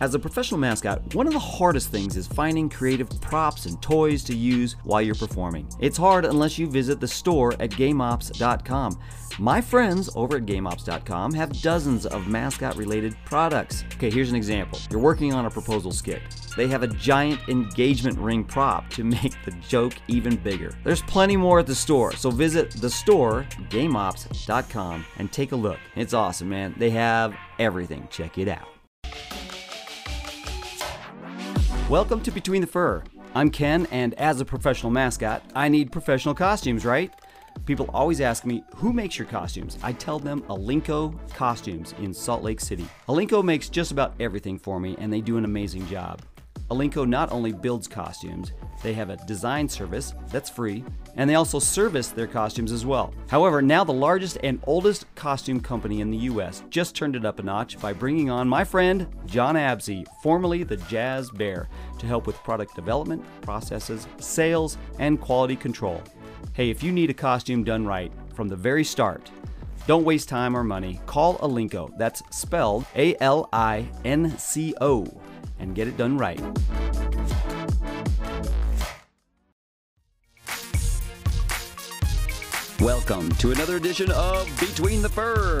As a professional mascot, one of the hardest things is finding creative props and toys to use while you're performing. It's hard unless you visit the store at GameOps.com. My friends over at GameOps.com have dozens of mascot related products. Okay, here's an example. You're working on a proposal skit. They have a giant engagement ring prop to make the joke even bigger. There's plenty more at the store, so visit the store, GameOps.com, and take a look. It's awesome, man. They have everything. Check it out. Welcome to Between the Fur. I'm Ken, and as a professional mascot, I need professional costumes, right? People always ask me, who makes your costumes? I tell them Alinco Costumes in Salt Lake City. Alinco makes just about everything for me, and they do an amazing job. Alinco not only builds costumes, they have a design service that's free, and they also service their costumes as well. However, now the largest and oldest costume company in the US just turned it up a notch by bringing on my friend John Absey, formerly the Jazz Bear, to help with product development, processes, sales, and quality control. Hey, if you need a costume done right from the very start, don't waste time or money. Call Alinco. That's spelled A L I N C O and get it done right. Welcome to another edition of Between the Fur.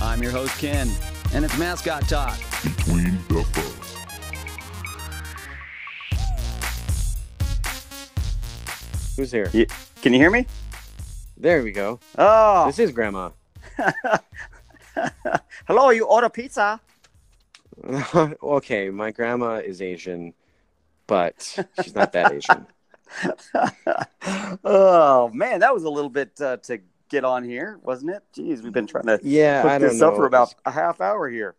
I'm your host, Ken, and it's Mascot Talk. Between the Fur. Who's here? You- can you hear me? There we go. Oh, This is Grandma. hello, you order pizza? okay, my grandma is Asian, but she's not that Asian. oh, man, that was a little bit uh, to get on here, wasn't it? Jeez, we've been trying to Yeah, put I don't this know. up for about a half hour here.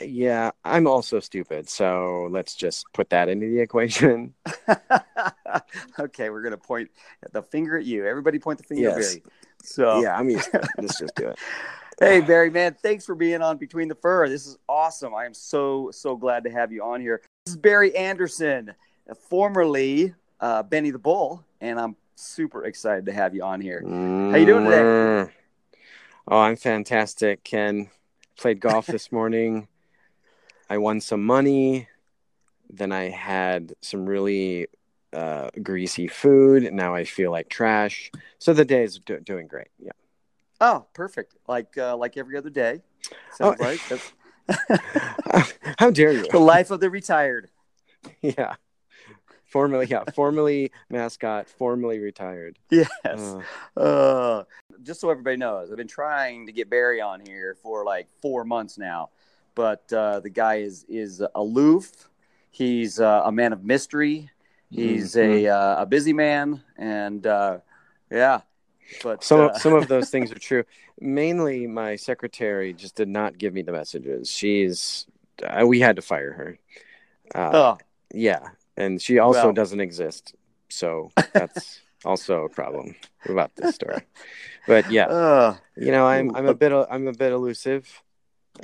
Yeah, I'm also stupid, so let's just put that into the equation. okay, we're gonna point the finger at you. Everybody point the finger Yes. at Barry. So Yeah, I mean, let's just do it. Hey Barry, man, thanks for being on Between the Fur. This is awesome. I am so so glad to have you on here. This is Barry Anderson, formerly uh, Benny the Bull, and I'm super excited to have you on here. How you doing today? Oh, I'm fantastic, Ken. Played golf this morning. I won some money. Then I had some really uh, greasy food. Now I feel like trash. So the day is do- doing great. Yeah. Oh, perfect. Like uh, like every other day. Sounds Oh. like that's How dare you? the life of the retired. yeah. Formerly, yeah, formerly mascot, formerly retired. Yes. Uh, Uh, just so everybody knows, I've been trying to get Barry on here for like four months now, but uh, the guy is is aloof. He's uh, a man of mystery. He's a uh, a busy man, and uh, yeah. But some uh, some of those things are true. Mainly, my secretary just did not give me the messages. She's uh, we had to fire her. Uh, oh, Yeah, and she also Well- doesn't exist. So that's also a problem about this story. But yeah, uh, you know, I'm I'm a bit I'm a bit elusive,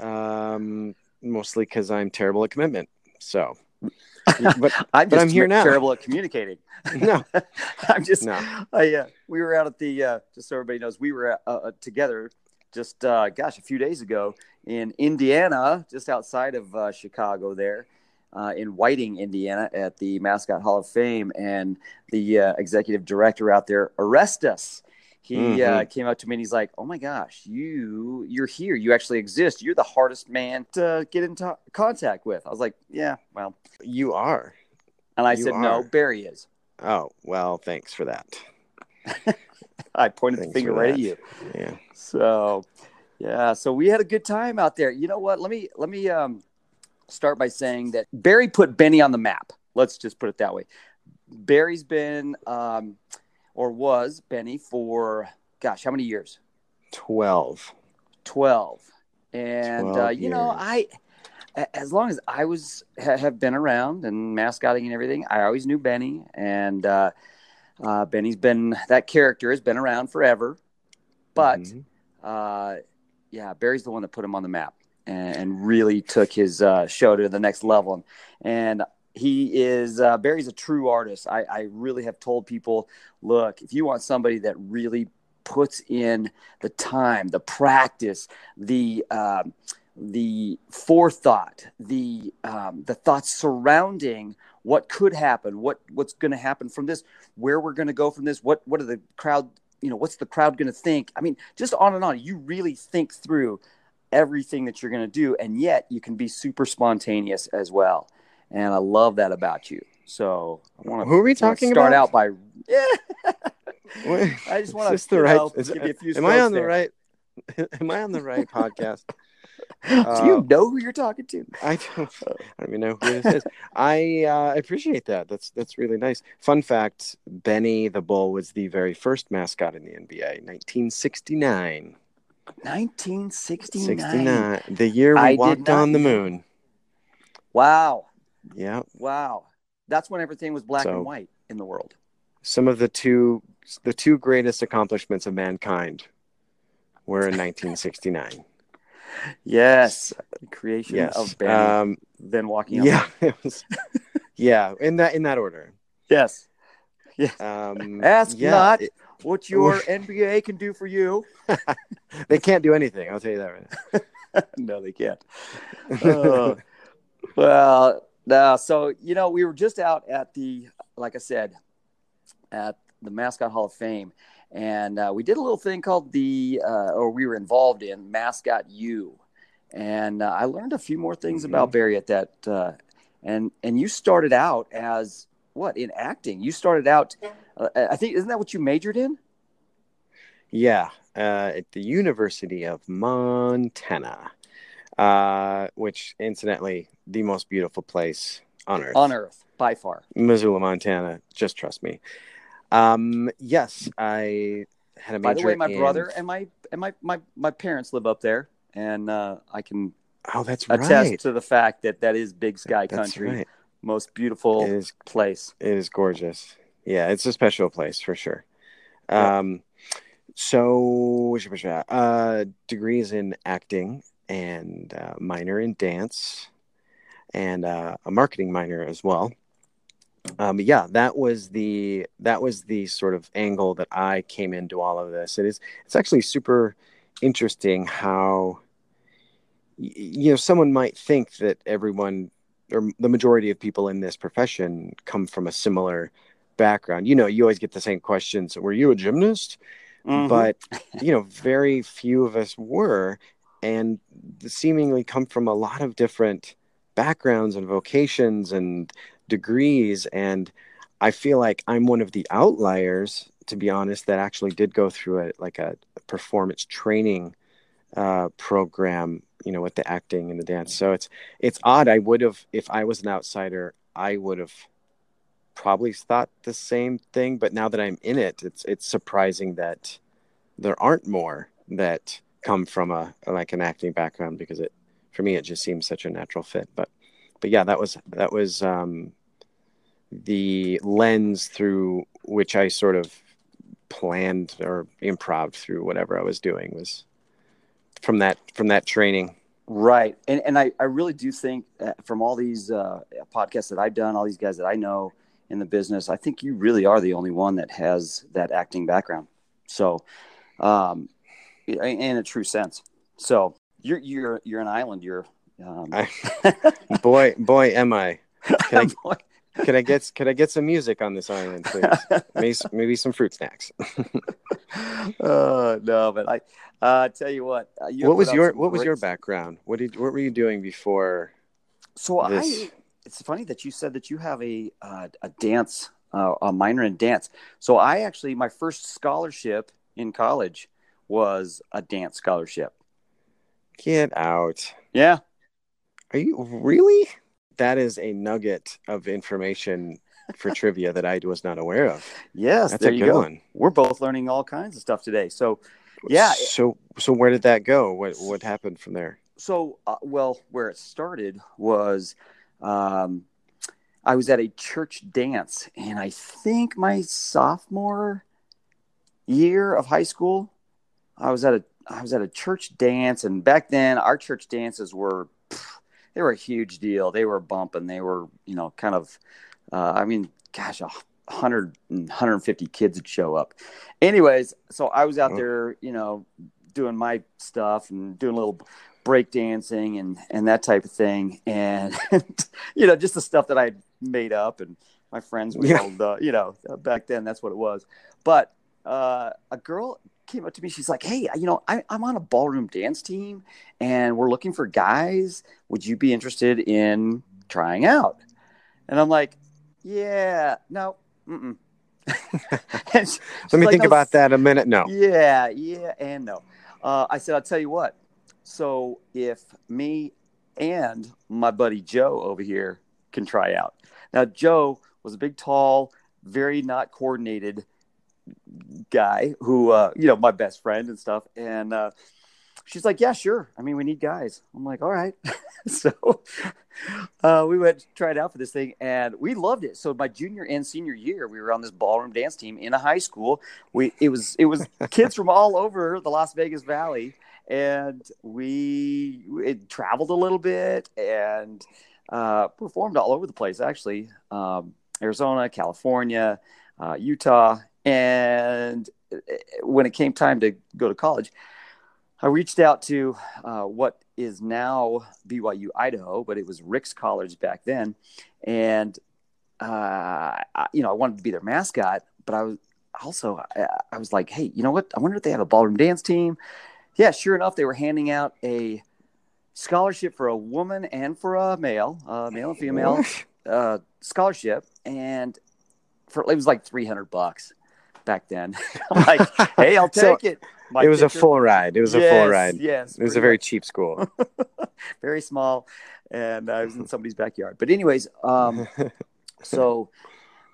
um, mostly because I'm terrible at commitment. So, but I'm but I'm here now. terrible at communicating. no, I'm just no. I, uh, we were out at the uh, just so everybody knows we were uh, uh, together just uh, gosh a few days ago in Indiana, just outside of uh, Chicago there. Uh, in Whiting, Indiana, at the Mascot Hall of Fame, and the uh, executive director out there, Orestes, he uh, came up to me and he's like, "Oh my gosh, you you're here. You actually exist. You're the hardest man to get into contact with." I was like, "Yeah, well," You are. and I You said, "No. Barry is." Oh well, thanks for that. I pointed Thanks the finger right at you. Yeah. So, yeah, so we had a good time out there. You know what? Let me let me um, start by saying that Barry put Benny on the map. Let's just put it that way. Barry's been um, or was Benny for gosh, how many years? Twelve. Twelve. And uh, 12 you know, I as long as I was ha- have been around and mascotting and everything, I always knew Benny, and uh, uh, Benny's been that character has been around forever. But Mhm. uh, yeah, Barry's the one that put him on the map and, and really took his uh, show to the next level. And he is uh, Barry's a true artist. I, I really have told people, look, if you want somebody that really puts in the time, the practice, the um, the forethought, the um, the thoughts surrounding what could happen, what what's going to happen from this, where we're going to go from this, what what are the crowd, you know, what's the crowd going to think? I mean, just on and on. You really think through everything that you're going to do, and yet you can be super spontaneous as well. And I love that about you. So I want to. Who are we talking start about? out by yeah. I just want to the right? know, is- give you a few am I on the right? Am I on the right podcast? Do Uh, you know who you're talking to? I don't, I don't even know who this is. I uh, appreciate that. That's that's really nice. Fun fact: Benny the Bull was the very first mascot in the NBA, 1969. 1969. 69, the year we I walked on the moon. Wow. Yeah, Wow. That's when everything was black So- and white in the world. some of the two the two greatest accomplishments of mankind were in 1969. Yes. The creation yes. of Benny. Um, then walking yeah. It was, yeah. In that in that order. Yes. Yeah. Um, Ask yeah, not it- what your NBA can do for you. they can't do anything. I'll tell you that right now. no, they can't. Oh. well, So, you know, we were just out at the, like I said, at the Mascot Hall of Fame. And uh, we did a little thing called the, uh, or we were involved in Mascot U. And uh, I learned a few more things Mhm. about Barry at that. Uh, and and you started out as what in acting? You started out, uh, I think, isn't that what you majored in? Yeah, uh, at the University of Montana, uh, which, incidentally, the most beautiful place on earth. On Earth, by far. Missoula, Montana. Just trust me. Um, yes, I had a major. By the way, my in- brother and my and my my, my parents live up there, and uh, I can Oh, that's attest right. to the fact that that is Big Sky That's Country, right. most beautiful It is. place. It is gorgeous. Yeah, it's a special place for sure. Yeah. Um, so uh, degrees in acting and uh, minor in dance, and uh, a marketing minor as well. Um, yeah, that was the that was the sort of angle that I came into all of this. It is it's actually super interesting how you know someone might think that everyone or the majority of people in this profession come from a similar background. You know, you always get the same questions. Were you a gymnast? Mhm. But you know, very few of us were, and seemingly come from a lot of different backgrounds and vocations and degrees. And I feel like I'm one of the outliers, to be honest, that actually did go through a like a performance training uh, program. You know, with the acting and the dance. So it's it's odd. I would have, if I was an outsider, I would have probably thought the same thing. But now that I'm in it, it's it's surprising that there aren't more that come from a like an acting background because it for me it just seems such a natural fit. But but yeah, that was that was um, the lens through which I sort of planned or improv through whatever I was doing was from that from that training. right, and and I I really do think uh, from all these uh, podcasts that I've done, all these guys that I know in the business, I think you really are the only one that has that acting background. So, um, in in a true sense. So you're you're you're an island. You're um, I, boy, boy, am I! Can I can I get can I get some music on this island, please? maybe, maybe some fruit snacks. uh, no, but I uh, tell you what. Uh, you what was your What was your background? What did What were you doing before? So this? I. It's funny that you said that you have a uh, a dance uh, a minor in dance. So I actually my first scholarship in college was a dance scholarship. Get out! Yeah. Are you really? That is a nugget of information for trivia that I was not aware of. Yes. That's there a you good go. one. We're both learning all kinds of stuff today. So Yeah. So so where did that go? What What happened from there? so uh, well where it started was um, i was at a church dance and i think my sophomore year of high school i was at a i was at a church dance and back then our church dances were pff, they were a huge deal they were bumping they were you know kind of uh, i mean gosh a 100 150 kids would show up anyways so i was out Oh. there you know doing my stuff and doing a little break dancing and and that type of thing, and you know just the stuff that I made up and my friends were Yeah. uh, you know, back then that's what it was. But uh, a girl came up to me. She's like, "Hey, you know, I, I'm on a ballroom dance team, and we're looking for guys. Would you be interested in trying out?" And I'm like, "Yeah, no, mm-mm." She- Let me like, think "No, about that a minute. No. yeah, yeah, and no. Uh, I said, I'll tell you what. So if me and my buddy Joe over here can try out. Now, Joe was a big, tall, very not coordinated guy who, uh, you know, my best friend and stuff. And uh, she's like, yeah, sure. I mean, we need guys. I'm like, all right. so uh, we went tried out for this thing and we loved it. So my junior and senior year, we were on this ballroom dance team in a high school. We it was it was kids from all over the Las Vegas Valley, and we it traveled a little bit and uh, performed all over the place. Actually, um, Arizona, California, uh, Utah, and uh, when it came time to go to college, I reached out to uh, what is now BYU Idaho, but it was Ricks College back then, and uh, I, you know I wanted to be their mascot, but I was also I, I was like, hey, you know what? I wonder if they have a ballroom dance team. Yeah, sure enough, they were handing out a scholarship for a woman and for a male, uh, male and female uh, scholarship, and for it was like three hundred bucks back then. I'm like, hey, I'll So, take it. My it was a full ride. It was a full ride. Yes, It was a very much. cheap school. very small, and I was in somebody's backyard. But anyways, um, so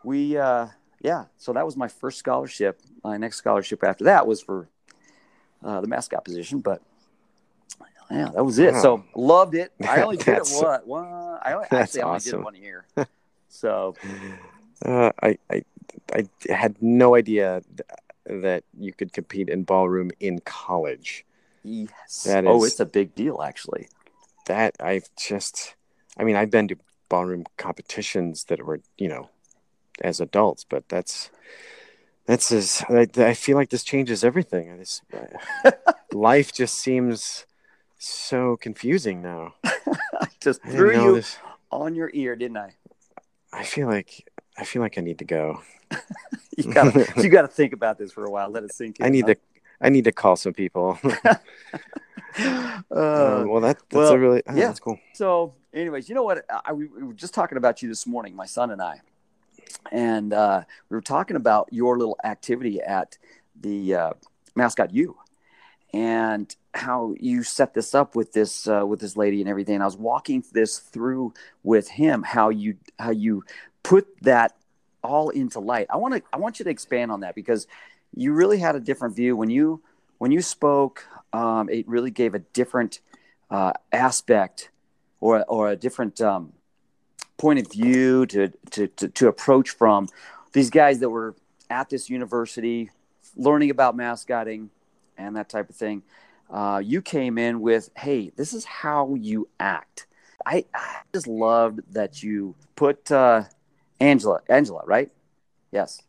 we, uh, yeah, so that was my first scholarship. My next scholarship after that was for uh, the mascot position, but yeah, that was it. So loved it. I only did it what? One, I only, actually only did one year. So Uh, I, I I had no idea th- that you could compete in ballroom in college. yes, That oh, it's a big deal actually. That I've just, I mean, I've been to ballroom competitions that were, you know, as adults, but that's that's as I, I feel like this changes everything. Just, life just seems so confusing now. I just I threw you this. on your ear, didn't I? I feel like I feel like I need to go. You gotta, you got to think about this for a while. Let it sink in. I need huh? to I need to call some people. Uh, Um, well, that that's well, a really oh, yeah. that's cool. So, anyways, you know what? I, we, we were just talking about you this morning, my son and I, and uh, we were talking about your little activity at the uh, mascot U, and how you set this up with this uh, with this lady and everything. And I was walking this through with him how you how you put that all into light. I want to I want you to expand on that because you really had a different view when you when you spoke. Um, it really gave a different uh, aspect or or a different um, point of view to, to to to approach from these guys that were at this university learning about mascotting and that type of thing. Uh, you came in with, hey, this is how you act. I, I just loved that you put uh, Angela, Angela, right? Yes.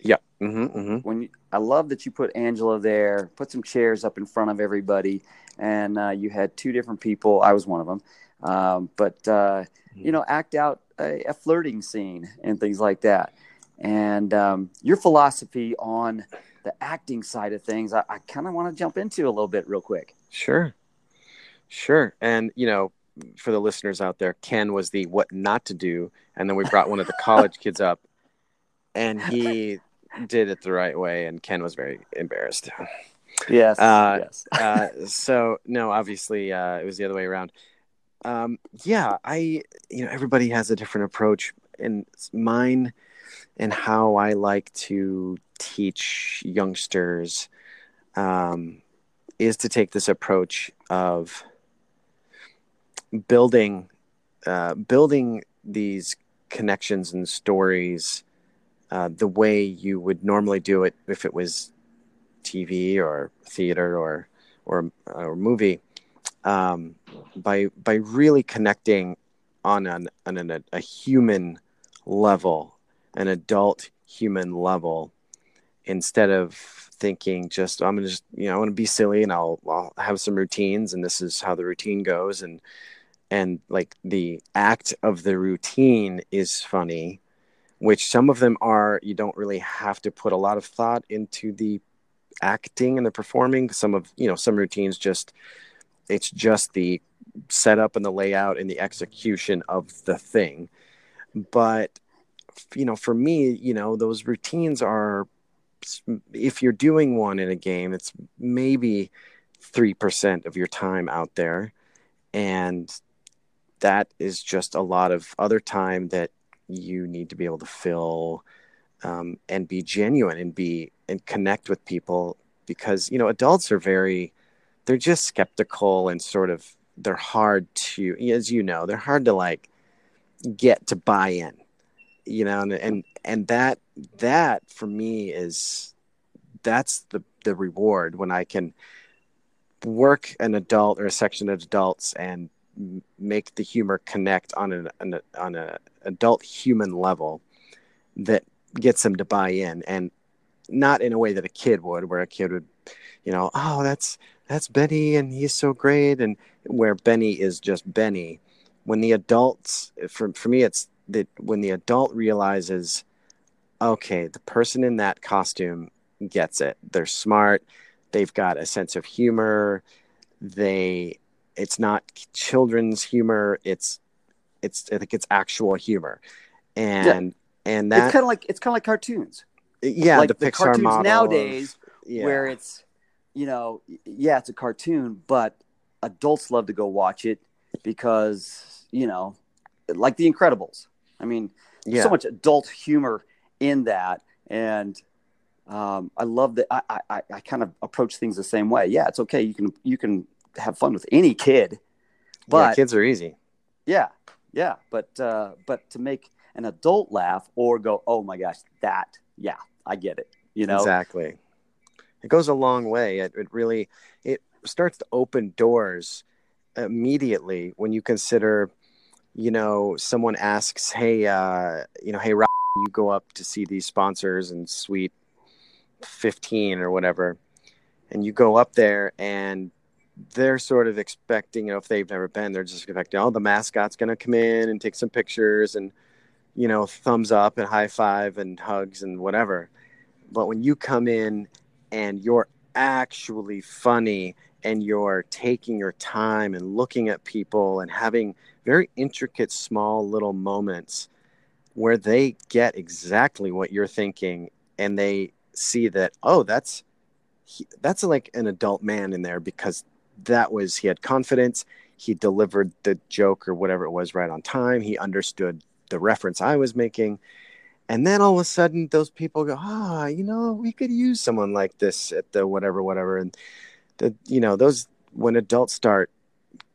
Yeah. hmm hmm When you, I love that you put Angela there, put some chairs up in front of everybody, and uh, you had two different people. I was one of them, um, but uh, you know, act out a, a flirting scene and things like that. And um, your philosophy on the acting side of things, I, I kind of want to jump into a little bit real quick. Sure. Sure. And you know, for the listeners out there, Ken was the what not to do, and then we brought one of the college kids up, and he did it the right way, and Ken was very embarrassed. Yes. Uh, yes. uh, so no, obviously uh, it was the other way around. Um, yeah, I you know everybody has a different approach, and mine and how I like to teach youngsters um, is to take this approach of building uh, building these connections and stories uh, the way you would normally do it if it was TV or theater or or or movie um, by by really connecting on an on an, a human level, an adult human level, instead of thinking just I'm gonna just you know I want to be silly and I'll I'll have some routines and this is how the routine goes and and like the act of the routine is funny which some of them are you don't really have to put a lot of thought into the acting and the performing. Some of you know some routines just it's just the setup and the layout and the execution of the thing. But you know for me you know those routines are if you're doing one in a game it's maybe 3% of your time out there. And that is just a lot of other time that you need to be able to fill um, and be genuine and be and connect with people because you know adults are very they're just skeptical and sort of they're hard to as you know they're hard to like get to buy in you know and and, and that that for me is that's the the reward when i can work an adult or a section of adults and make the humor connect on an, an on a adult human level that gets them to buy in and not in a way that a kid would where a kid would you know oh that's that's benny and he's so great and where benny is just benny. When the adults for, for me it's that when the adult realizes okay the person in that costume gets it. They're smart. They've got a sense of humor. They it's not children's humor it's it's i think it's actual humor. And yeah. and that it's kind of like it's kind of like cartoons. Yeah like the, the Pixar cartoons model nowadays of, yeah. where it's you know yeah it's a cartoon but adults love to go watch it because you know like the incredibles. I mean yeah. so much adult humor in that. And um, i love that I, I i kind of approach things the same way. Yeah it's okay. You can you can have fun with any kid. But yeah, kids are easy. Yeah, yeah, but uh, but to make an adult laugh or go, oh my gosh, that, yeah, I get it. You know exactly. It goes a long way. It, it really it starts to open doors immediately when you consider, you know, someone asks, hey, uh, you know, hey, Rob, you go up to see these sponsors and suite 15 or whatever and you go up there and they're sort of expecting, you know, if they've never been, they're just expecting, oh, the mascot's going to come in and take some pictures and, you know, thumbs up and high five and hugs and whatever. But when you come in and you're actually funny and you're taking your time and looking at people and having very intricate, small little moments where they get exactly what you're thinking and they see that, oh, that's. that's like an adult man in there because that was he had confidence. He delivered the joke or whatever it was right on time. He understood the reference i was making. And then all of a sudden those people go ah you know we could use someone like this at the whatever whatever. And the you know those when adults start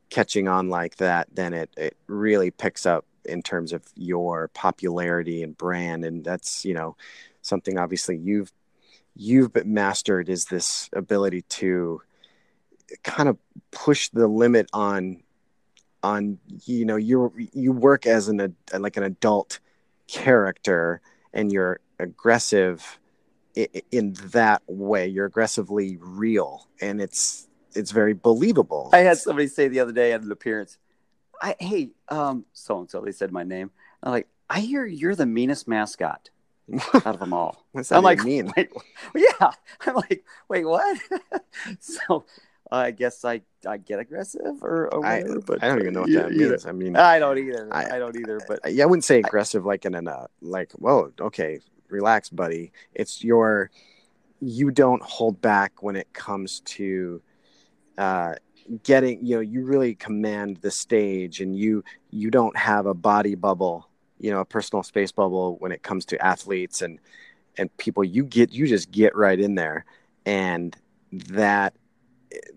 catching on like that then it it really picks up in terms of your popularity and brand. And that's you know something obviously you've you've mastered is this ability to kind of push the limit on on you know you you work as an like an adult character and you're aggressive in that way. You're aggressively real and it's it's very believable. I had somebody say the other day at an appearance i hey um so and so they said my name. I'm like i hear you're the meanest mascot out of them all. I'm like mean? Wait, yeah. I'm like wait what? So I guess I I get aggressive or, or whatever. I, but I don't even know what that you means. I mean, I don't either. I- I, don't either. But I- yeah, I wouldn't say aggressive like in an uh, like, whoa, okay, relax, buddy. It's your you don't hold back when it comes to uh, getting. You know, you really command the stage, and you you don't have a body bubble. You know, a personal space bubble when it comes to athletes and and people. You get you just get right in there, and that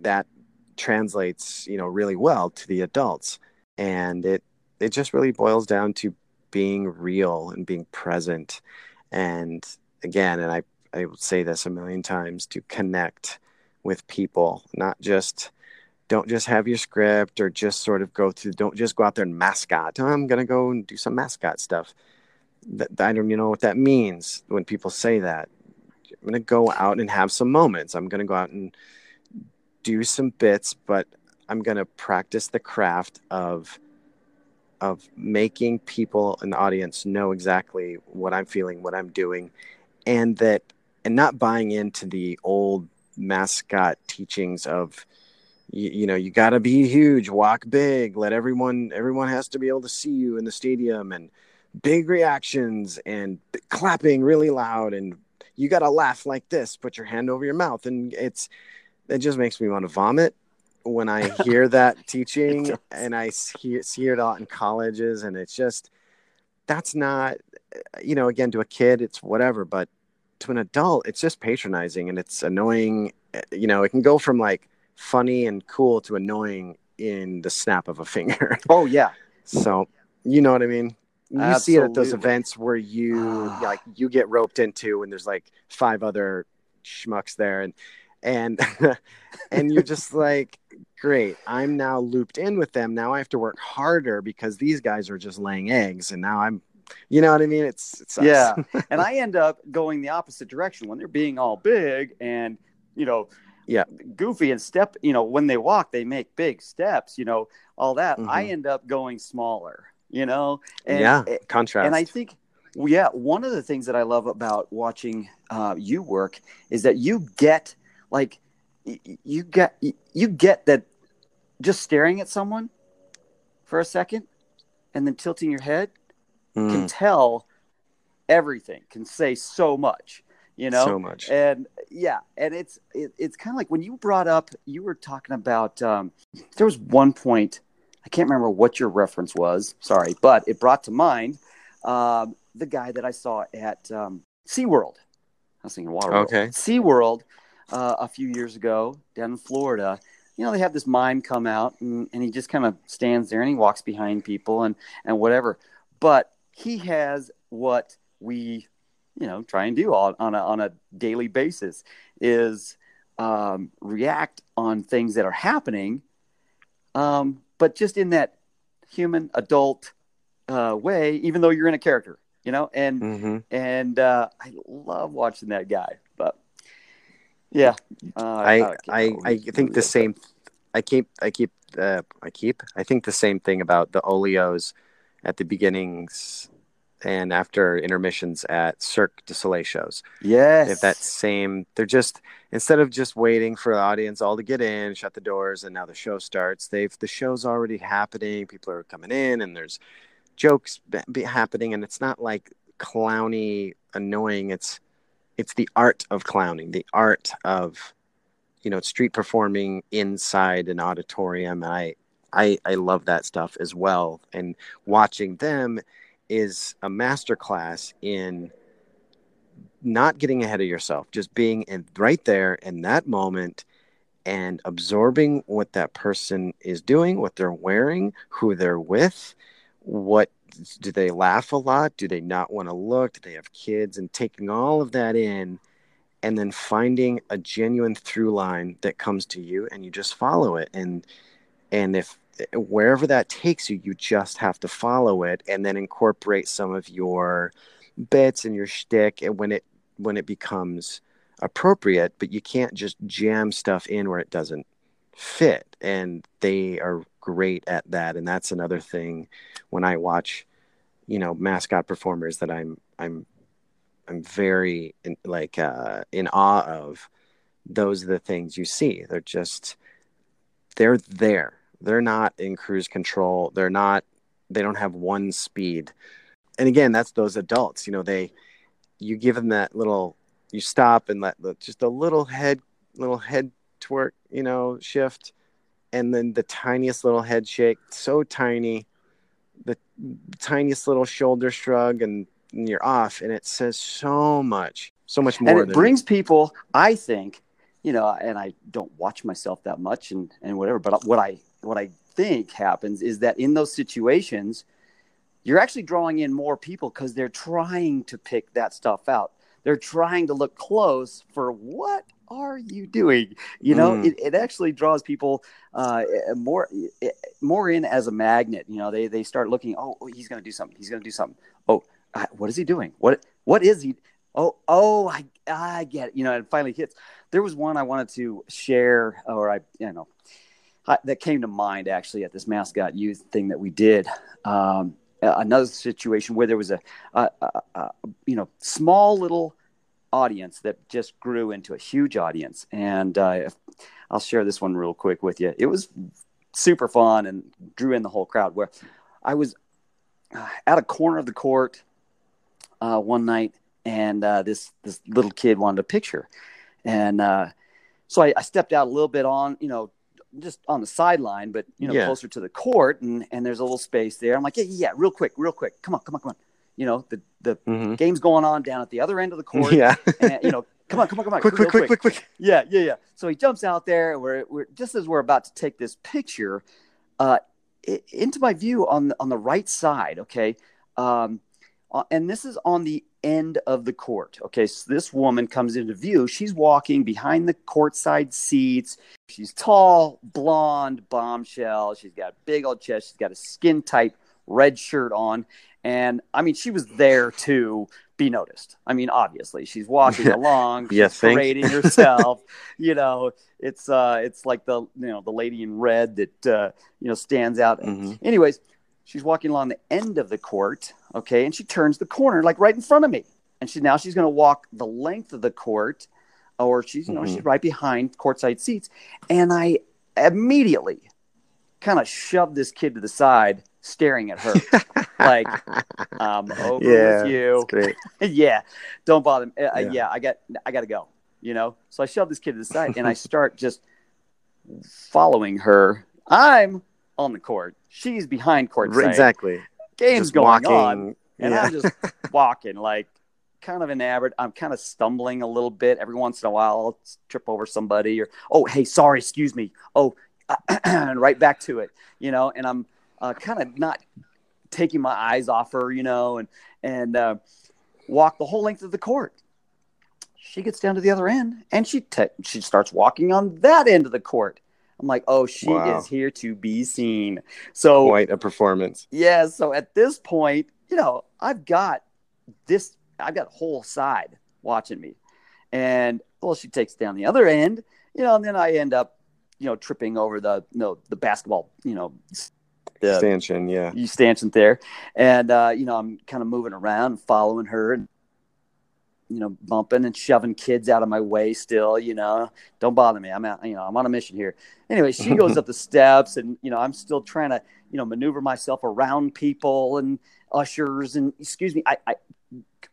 that translates you know really well to the adults. And it it just really boils down to being real and being present. And again and i i say this a million times to connect with people not just don't just have your script or just sort of go through don't just go out there and mascot oh, i'm going to go and do some mascot stuff. That, i don't even know what that means when people say that. I'm going to go out and have some moments. I'm going to go out and do some bits, but I'm going to practice the craft of of making people in the audience know exactly what I'm feeling, what I'm doing, and that and not buying into the old mascot teachings of you, you know you got to be huge walk big let everyone everyone has to be able to see you in the stadium and big reactions and clapping really loud and you got to laugh like this put your hand over your mouth and it's it just makes me want to vomit when i hear that teaching and i see, see it lot in colleges and it's just that's not you know again to a kid it's whatever but to an adult it's just patronizing and it's annoying eh, you know it can go from like funny and cool to annoying in the snap of a finger. Oh yeah. So you know what i mean? You Absolutely. see it at those events where you like you get roped into and there's like five other schmucks there and and and you're just like great i'm now looped in with them. Now i have to work harder because these guys are just laying eggs and now i'm you know what i mean? It's it yeah. And i end up going the opposite direction. When they're being all big and you know yeah. goofy and step you know when they walk they make big steps you know all that Mhm. i end up going smaller you know? And, yeah contrast. and i think yeah one of the things that i love about watching uh, you work is that you get like you get y- you get that just staring at someone for a second and then tilting your head Mm, can tell everything can say so much you know? So much. And yeah and it's it, it's kind of like when you brought up you were talking about um, there was one point i can't remember what your reference was sorry but it brought to mind um, the guy that i saw at um, seaworld. I was thinking water Okay. seaworld uh, a few years ago down in florida. You know they have this mime come out and, and he just kind of stands there and he walks behind people and and whatever. But he has what we you know try and do on, on a on a daily basis is um, react on things that are happening, um, but just in that human adult uh, way, even though you're in a character, you know. And hmm and uh, I love watching that guy, yeah, uh, I I I think the same. I keep I keep uh, I keep I think the same thing about the Olios at the beginnings and after intermissions at Cirque du Soleil shows. Yes, If that same, they're just instead of just waiting for the audience all to get in, shut the doors, and now the show starts. They've the show's already happening. People are coming in, and there's jokes be, be happening, and it's not like clowny, annoying. It's it's the art of clowning, the art of you know street performing inside an auditorium. And I I I love that stuff as well. And watching them is a masterclass in not getting ahead of yourself, just being in right there in that moment and absorbing what that person is doing, what they're wearing, who they're with, what do they laugh a lot? Do they not want to look? Do they have kids? And taking all of that in and then finding a genuine through line that comes to you and you just follow it. And and if eh, wherever that takes you, you just have to follow it and then incorporate some of your bits and your shtick and when it when it becomes appropriate, but you can't just jam stuff in where it doesn't fit. And they are great at that. And that's another thing when I watch, you know, mascot performers that I'm I'm I'm very in, like uh, in awe of. Those are the things you see. They're just they're there. They're not in cruise control. They're not. They don't have one speed. And again, that's those adults. You know, they you give them that little. You stop and let just a little head, little head twerk. You know, shift, and then the tiniest little head shake, so tiny, the tiniest little shoulder shrug, and, and you're off. And it says so much, so much more. and it brings people i think you know and i don't watch myself that much and and whatever but what i what i think happens is that in those situations you're actually drawing in more people because they're trying to pick that stuff out they're trying to look close for what are you doing you know Mm. it, it actually draws people uh, more more in as a magnet you know they they start looking oh, oh, he's going to do something he's going to do something oh uh, what is he doing what what is he Oh, oh, I, I get it. You know, it finally hits. There was one I wanted to share, or I, you know, I, that came to mind actually at this mascot youth thing that we did. Um, another situation where there was a, a, a, a, you know, small little audience that just grew into a huge audience, and uh, I'll share this one real quick with you. It was super fun and drew in the whole crowd. Where I was uh, at a corner of the court uh, one night and uh, this this little kid wanted a picture, and uh, so I, I, stepped out a little bit on you know just on the sideline, but you know yeah. closer to the court, and and there's a little space there. I'm like, yeah, yeah, real quick, real quick, come on, come on, come on. You know the the mm-hmm. game's going on down at the other end of the court. Yeah, and, you know. Come on, come on, come on! Quick, quick, quick, quick, quick! Yeah, yeah, yeah. So he jumps out there. We're, we're just as we're about to take this picture, uh, into my view on on the right side. Okay, um, uh, and this is on the end of the court. Okay, so this woman comes into view. She's walking behind the courtside seats. She's tall, blonde, bombshell. She's got a big old chest. She's got a skin tight red shirt on. And I mean, she was there to be noticed. I mean, obviously, she's walking along, she's parading herself. you know, it's uh, it's like the you know the lady in red that uh, you know stands out. Mm-hmm. Anyways, she's walking along the end of the court, okay, and she turns the corner like right in front of me. And she now she's going to walk the length of the court, or she's you know mm-hmm. she's right behind courtside seats, and I immediately kind of shoved this kid to the side, staring at her like I'm over yeah, with you. yeah, don't bother me. Uh, yeah. yeah, I got I got to go. You know, so I shove this kid to the side, and I start just following her. I'm on the court. She's behind court. Exactly. Game's just going walking, on, and yeah. I'm just walking like kind of enamored. I'm kind of stumbling a little bit every once in a while. I'll trip over somebody or oh hey sorry excuse me oh and right back to it you know. And I'm uh, kind of not taking my eyes off her you know and and uh, walk the whole length of the court. She gets down to the other end and she te- she starts walking on that end of the court I'm like, oh, she wow. is here to be seen. So quite a performance. Yeah. So at this point, you know, I've got this, I've got a whole side watching me. And well, she takes down the other end, you know, and then I end up, you know, tripping over the, you know, the basketball, you know, the stanchion, yeah. You stanchion there. And, uh, you know, I'm kind of moving around, following her. And you know, bumping and shoving kids out of my way still, you know, don't bother me. I'm out, you know, I'm on a mission here. Anyway, she goes up the steps and, you know, I'm still trying to, you know, maneuver myself around people and ushers and excuse me, I, I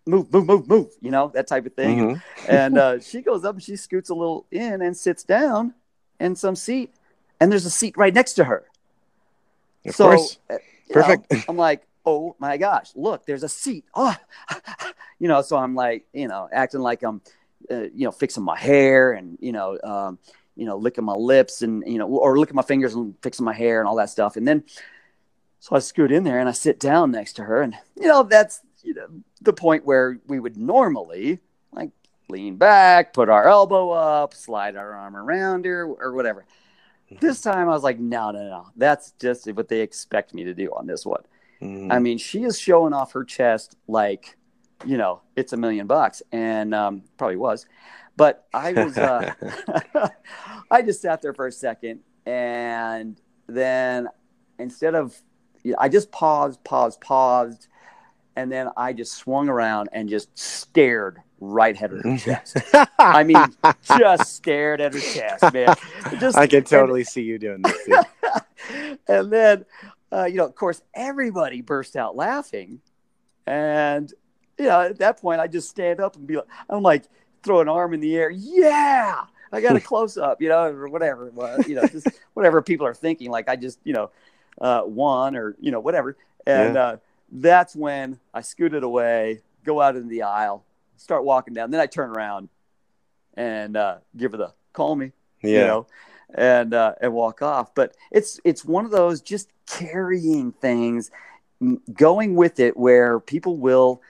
move, move, move, move, you know, that type of thing. Mm-hmm. and uh, she goes up and she scoots a little in and sits down in some seat and there's a seat right next to her. Of so, course. Uh, Perfect. Know, I'm like, oh my gosh, look, there's a seat. Oh, you know, so I'm like, you know, acting like I'm, uh, you know, fixing my hair and, you know, um, you know, licking my lips and, you know, or licking my fingers and fixing my hair and all that stuff. And then, so I scoot in there and I sit down next to her. And, you know, that's, you know, the point where we would normally like lean back, put our elbow up, slide our arm around her or whatever. This time I was like, no, no, no. That's just what they expect me to do on this one. Mm. I mean, she is showing off her chest like, you know, it's a million bucks, and um, probably was. But I was, uh, I just sat there for a second, and then instead of, I just paused, paused, paused, and then I just swung around and just stared right at her chest. I mean, just stared at her chest, man. Just, I can totally and, see you doing this. and then uh, you know, of course, everybody burst out laughing. And, you know, at that point, I just stand up and be like, I'm like, throw an arm in the air. Yeah, I got a close up, you know, or whatever. you know, just whatever people are thinking. Like I just, you know, uh, won or, you know, whatever. And yeah. uh, that's when I scooted away, go out in the aisle, start walking down. Then I turn around and uh, give her the call me, yeah. you know, and uh, and walk off. But it's it's one of those just carrying things, going with it, where people will,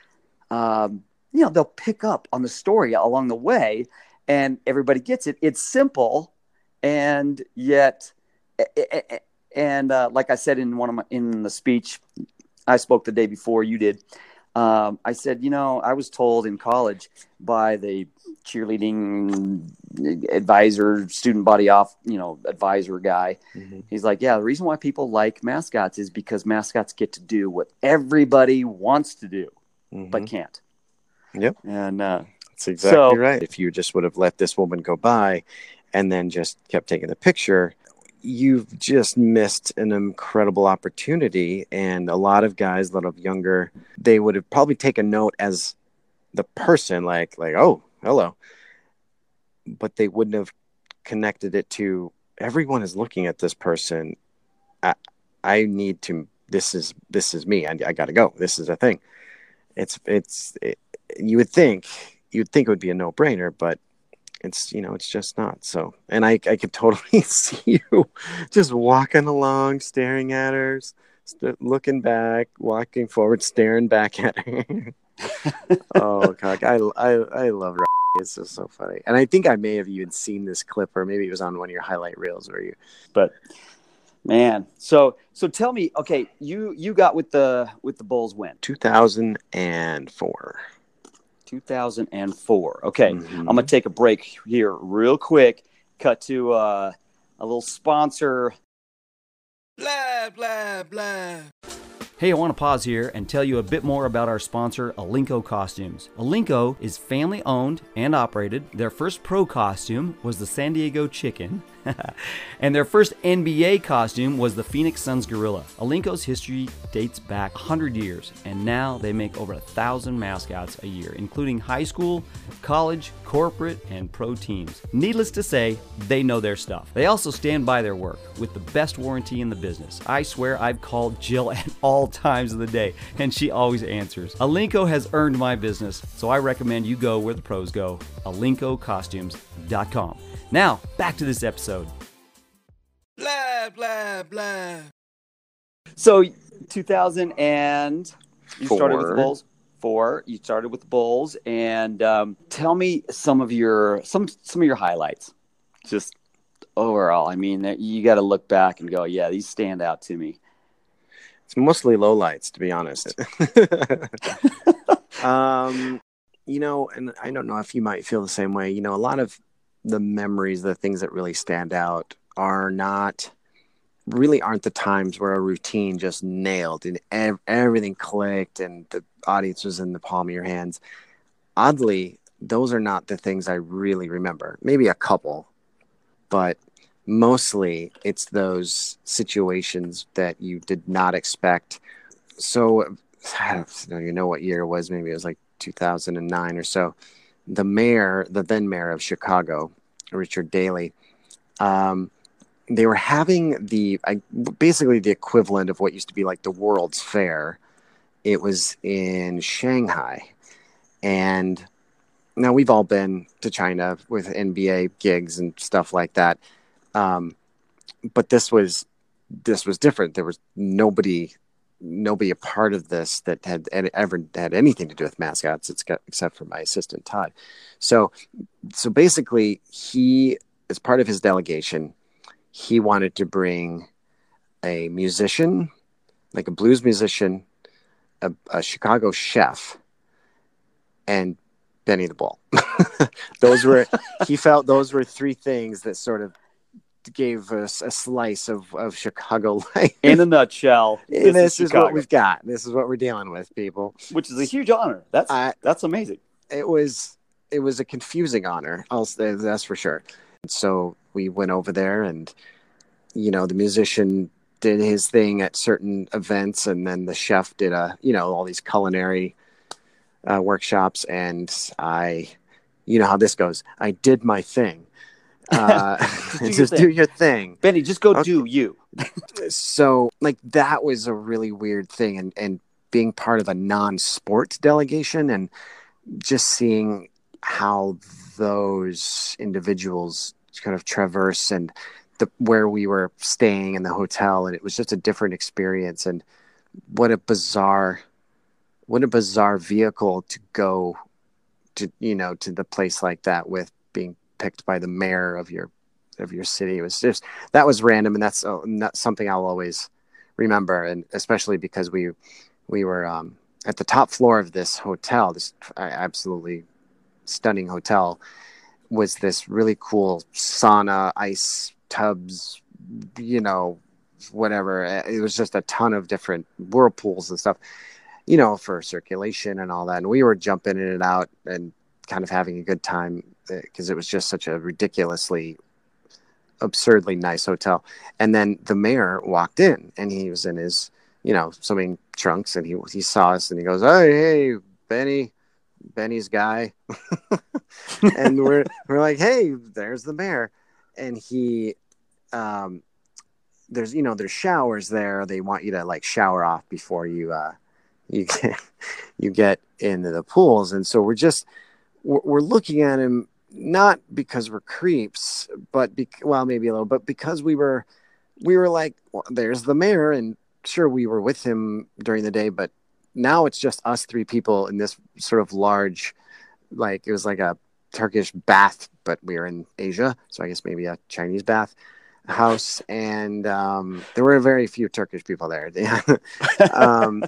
um, you know, they'll pick up on the story along the way, and everybody gets it. It's simple, and yet, and uh, like I said in one of my in the speech I spoke the day before you did, Um, I said, you know, I was told in college by the cheerleading advisor, student body off, you know, advisor guy. Mm-hmm. He's like, yeah, the reason why people like mascots is because mascots get to do what everybody wants to do, Mm-hmm. but can't. Yep. And uh, That's exactly So- right. If you just would have let this woman go by and then just kept taking the picture, you've just missed an incredible opportunity. And a lot of guys, a lot of younger, they would have probably taken note as the person, like, like, oh, hello. But they wouldn't have connected it to everyone is looking at this person. I, I need to. This is this is me. I, I got to go. This is a thing. It's it's. It, you would think you'd think it would be a no brainer, but it's you know it's just not. So, and I I could totally see you just walking along, staring at her, st- looking back, walking forward, staring back at her. oh god, I I I love. Rocky. It's just so funny, and I think I may have even seen this clip, or maybe it was on one of your highlight reels where you. but man, so so tell me, okay, you you got with the with the Bulls when 2004. 2004. Okay, Mhm. I'm gonna take a break here real quick. Cut to uh, a little sponsor. Blah, blah, blah. Hey, I want to pause here and tell you a bit more about our sponsor, Alinco Costumes. Alinco is family owned and operated. Their first pro costume was the San Diego Chicken, and their first NBA costume was the Phoenix Suns Gorilla. Alinco's history dates back 100 years, and now they make over a thousand mascots a year, including high school, college, corporate, and pro teams. Needless to say, they know their stuff. They also stand by their work with the best warranty in the business. I swear I've called Jill at all times of the day, and she always answers. Alinco has earned my business, so I recommend you go where the pros go. AlincoCostumes.com. Now, back to this episode. Blah, blah, blah. So, 2000 and you started with the Bulls. Four. You started with the Bulls, and um, tell me some of your some some of your highlights. Just overall, I mean, you got to look back and go, yeah, these stand out to me. It's mostly lowlights, to be honest. um, you know, and I don't know if you might feel the same way. You know, a lot of the memories, the things that really stand out, are not really aren't the times where a routine just nailed and ev- everything clicked and the audience was in the palm of your hands. Oddly, those are not the things I really remember. Maybe a couple, but mostly it's those situations that you did not expect. So I don't know, you know what year it was. Maybe it was like 2009 or so. The mayor, the then mayor of Chicago, Richard Daley, um, they were having the basically the equivalent of what used to be like the World's Fair. It was in Shanghai, and now we've all been to China with NBA gigs and stuff like that. Um, but this was this was different. There was nobody nobody a part of this that had ever had anything to do with mascots except for my assistant Todd. So so basically he as part of his delegation he wanted to bring a musician like a blues musician a, a Chicago chef and Benny the Bull. those were he felt those were three things that sort of gave us a slice of, of Chicago life. In a nutshell, this, is, Chicago, what we've got. This is what we're dealing with, people. which is a huge honor. That's I- that's amazing. It was it was a confusing honor. I'll that's for sure. And So we went over there, and you know the musician did his thing at certain events, and then the chef did a you know all these culinary uh, workshops, and I, you know how this goes. I did my thing. Uh, Do just thing. do your thing. Benny, just go Okay. do you. so like that was a really weird thing and and being part of a non-sport delegation and just seeing how those individuals kind of traverse and the where we were staying in the hotel and it was just a different experience and what a bizarre what a bizarre vehicle to go to you know to the place like that with being picked by the mayor of your of your city it was just that was random and that's uh, not something I'll always remember and especially because we we were um at the top floor of this hotel, this absolutely stunning hotel, was this really cool sauna, ice tubs, you know, whatever. It was just a ton of different whirlpools and stuff, you know, for circulation and all that. And we were jumping in and out and kind of having a good time because it was just such a ridiculously absurdly nice hotel. And then the mayor walked in and he was in his, you know, swimming trunks and he he saw us and he goes, Hey, hey, Benny, Benny's guy. and we're we're like, Hey, there's the mayor. And he um there's you know, there's showers there. They want you to like shower off before you uh you get you get into the pools. And so we're just we're looking at him not because we're creeps, but be- well, maybe a little, but because we were, we were like, well, there's the mayor, and sure, we were with him during the day, but now it's just us three people in this sort of large, like it was like a Turkish bath, but we are in Asia, so I guess maybe a Chinese bath house, and um, there were very few Turkish people there. um,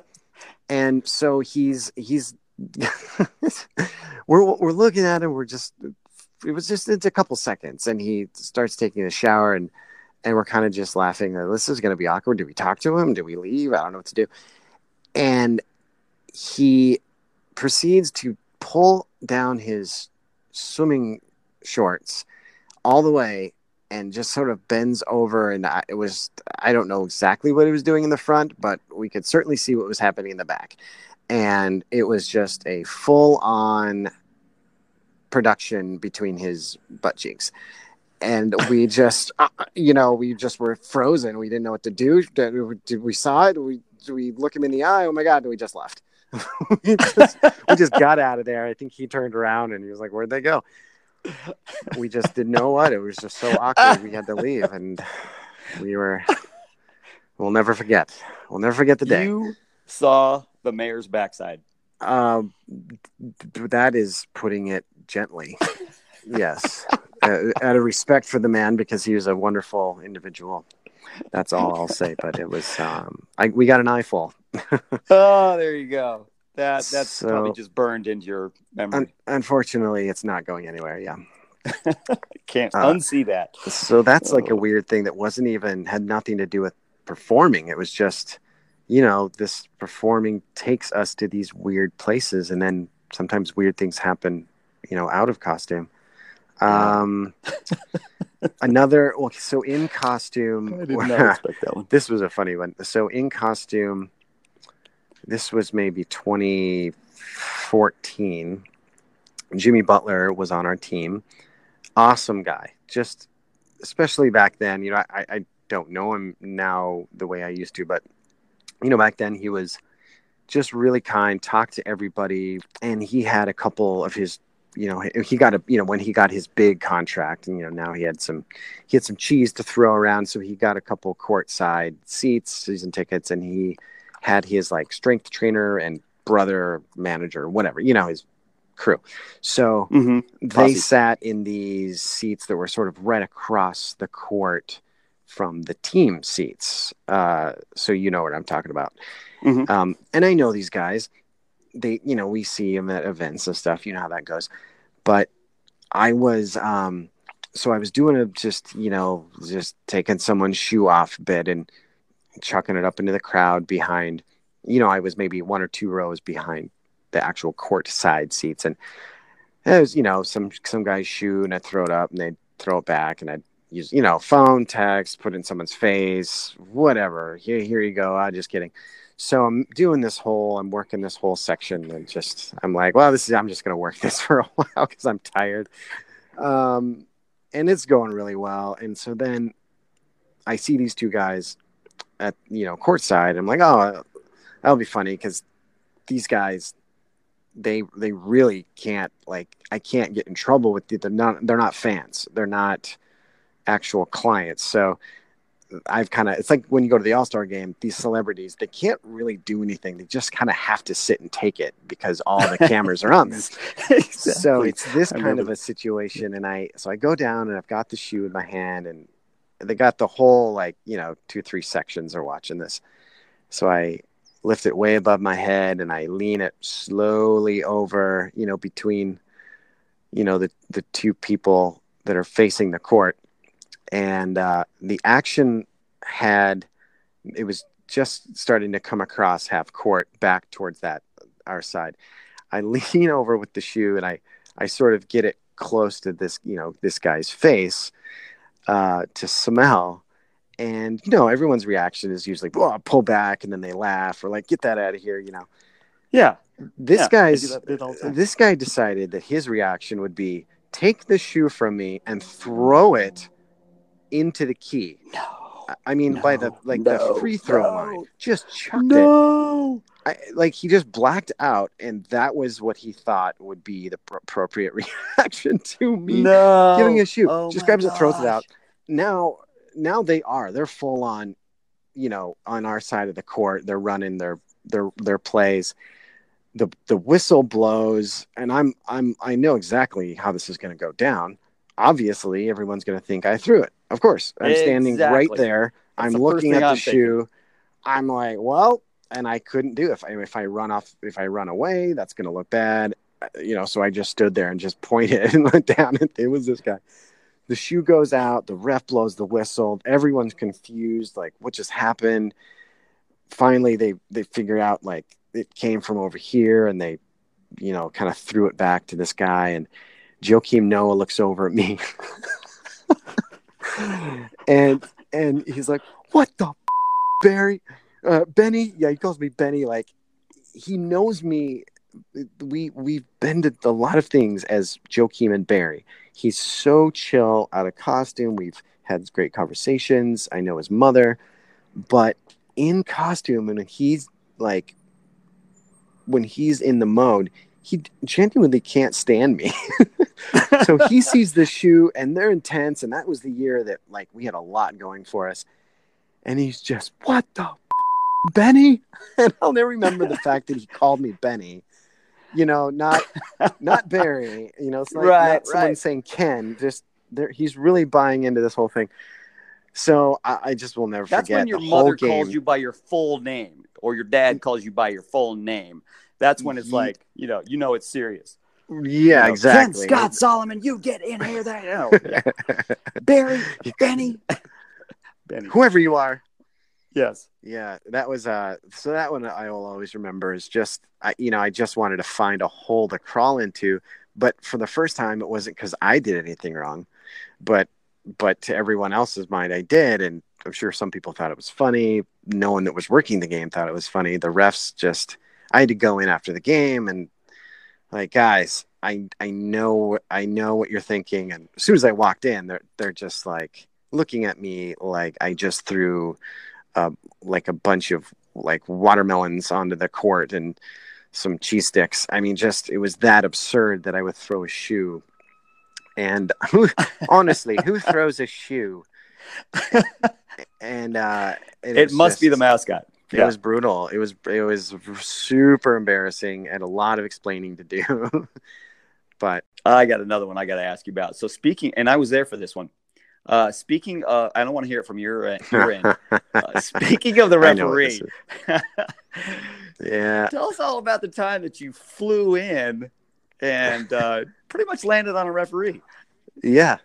and so he's he's we're we're looking at him. We're just it was just it's a couple seconds, and he starts taking a shower, and and we're kind of just laughing. This is going to be awkward. Do we talk to him? Do we leave? I don't know what to do. And he proceeds to pull down his swimming shorts all the way and just sort of bends over and I, it was i don't know exactly what he was doing in the front but we could certainly see what was happening in the back and it was just a full on production between his butt cheeks. And we just uh, you know we just were frozen. We didn't know what to do. Did, we saw it? Did we, did we look him in the eye? Oh my god and we just left. We, just, we just got out of there. I think he turned around and he was like where'd they go? We just didn't know what. It was just so awkward. We had to leave and we were we'll never forget. We'll never forget the day. You saw the mayor's backside. Um that is putting it gently. yes, uh, out of respect for the man because he was a wonderful individual. That's all I'll say. But it was um, I, we got an eyeful. oh, there you go. That that's so, probably just burned into your memory. Un- unfortunately, it's not going anywhere. Yeah. Can't uh, unsee that. So that's oh. like a oh. weird thing that wasn't even had nothing to do with performing. It was just, you know, this performing takes us to these weird places, and then sometimes weird things happen you know, out of costume. Um, another, well, so in costume, I did not expect that one. This was a funny one. So in costume, this was maybe 2014. Jimmy Butler was on our team. Awesome guy. Just, especially back then, you know, I, I don't know him now the way I used to, but, you know, back then he was just really kind, talked to everybody, and he had a couple of his you know he got a you know when he got his big contract and you know now he had some he had some cheese to throw around so he got a couple courtside seats season tickets and he had his like strength trainer and brother manager whatever you know his crew so mm-hmm. they sat in these seats that were sort of right across the court from the team seats uh, so you know what i'm talking about mm-hmm. um, and i know these guys they you know we see them at events and stuff you know how that goes. But i was um so i was doing a just you know just taking someone's shoe off bit and chucking it up into the crowd behind you know i was maybe one or two rows behind the actual court side seats. And it was you know some some guy's shoe and i'd throw it up and they'd throw it back and i'd use you know phone text put in someone's face whatever. Here here you go. I'm just kidding so I'm doing this whole, I'm working this whole section and just, I'm like, well, this is, I'm just going to work this for a while because I'm tired. Um, and it's going really well. And so then I see these two guys at, you know, courtside. I'm like, oh, that'll be funny because these guys, they, they really can't like, I can't get in trouble with the, they're not, they're not fans. They're not actual clients. So I've kind of it's like when you go to the All Star game, these celebrities they can't really do anything. They just kind of have to sit and take it because all the cameras are on them. exactly. So it's this kind of a situation, and I so I go down and I've got the shoe in my hand, and they got the whole like you know two three sections are watching this. So I lift it way above my head and I lean it slowly over, you know, between, you know, the, the two people that are facing the court. And uh, the action had, it was just starting to come across half court back towards that, our side. I lean over with the shoe and I, I sort of get it close to this, you know, this guy's face uh, to smell and you know everyone's reaction is usually oh, pull back and then they laugh or like get that out of here you know Yeah. this Yeah, guy's they do that- they do that all the time. this guy decided that his reaction would be take the shoe from me and throw it into the key. No. I- mean by the like no, the free throw no. line. Just chucked it. No. I, like he just blacked out and that was what he thought would be the pr- appropriate reaction to me No. giving a shoe Oh just grabs it throws it out. now now they are. They're full on you know on our side of the court. They're running their their their plays. The the whistle blows and i'm i'm i know exactly how this is going to go down. Obviously everyone's going to think i threw it of course i'm standing right Exactly. there i'm the looking at the I'm thinking. shoe i'm like well and i couldn't do it. if i if i run off if i run away that's going to look bad you know so i just stood there and just pointed and went down and it was this guy the shoe goes out the ref blows the whistle everyone's confused like what just happened finally they they figure out like it came from over here and they you know kind of threw it back to this guy and Joakim Noah looks over at me and and he's like what the f- Barry? Uh, Benny yeah he calls me Benny like he knows me we we've been to a lot of things as Joakim and Barry. He's so chill out of costume we've had great conversations i know his mother but in costume and he's like when he's in the mode he genuinely can't stand me so he sees the shoe and they're intense and that was the year that like we had a lot going for us and he's just what the f- benny and i'll never remember the fact that he called me benny you know not not barry you know it's like Right, not someone right. saying ken just there he's really buying into this whole thing so i, I just will never That's forget That's when your the mother game. calls you by your full name, or your dad mm. calls you by your full name. That's when it's like, you know, you know it's serious. yeah You know, exactly Ken Scott Solomon, you get in here. That you know, yeah. Barry, Benny, Benny. whoever you are Yes. Yeah, that was uh so that one I will always remember is just I you know, I just wanted to find a hole to crawl into, but for the first time it wasn't cuz I did anything wrong, but but to everyone else's mind I did and I'm sure some people thought it was funny. No one that was working the game thought it was funny. The refs just I had to go in after the game and like guys, I I know I know what you're thinking and as soon as I walked in they're they're just like looking at me like I just threw uh, like a bunch of like watermelons onto the court and some cheese sticks. I mean, just it was that absurd that I would throw a shoe. And who, honestly, who throws a shoe? And uh, It, was must be the mascot. It Yeah. was brutal. It was it was super embarrassing and a lot of explaining to do. but I got another one I got to ask you about. So speaking, and I was there for this one. Uh, speaking, uh, I don't want to hear it from your end. Your end. Uh, speaking of the I know what this referee, yeah, tell us all about the time that you flew in and uh, pretty much landed on a referee. yeah,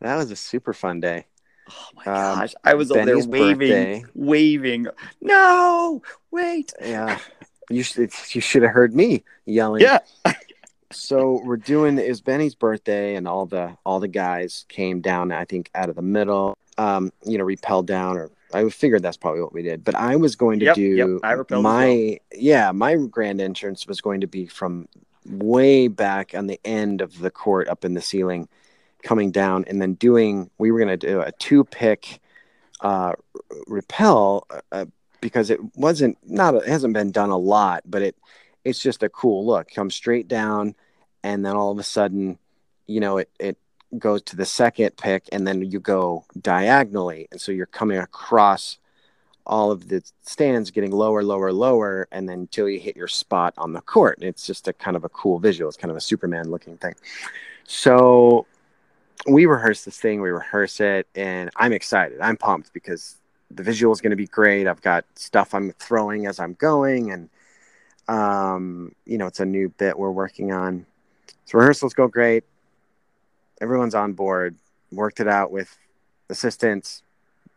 that was a super fun day. Oh my Um, gosh, I was over there waving, birthday. waving. No, wait. Yeah, you should you should have heard me yelling. Yeah. so we're doing it was Benny's birthday, and all the all the guys came down. I think out of the middle, um, you know, repelled down, or I figured that's probably what we did. But I was going to Yep, do yep, I repelled as my yeah my grand entrance was going to be from way back on the end of the court up in the ceiling coming down and then doing we were going to do a two pick uh repel uh, because it wasn't not it hasn't been done a lot but it it's just a cool look. Come straight down and then all of a sudden you know it it goes to the second pick and then you go diagonally. And so you're coming across all of the stands getting lower lower lower and then until you hit your spot on the court. It's just a kind of a cool visual. It's kind of a superman looking thing. So we rehearse this thing we rehearse it and i'm excited i'm pumped because the visual is going to be great. I've got stuff I'm throwing as I'm going, and um, you know, it's a new bit we're working on. So rehearsals go great. Everyone's on board. Worked it out with assistants,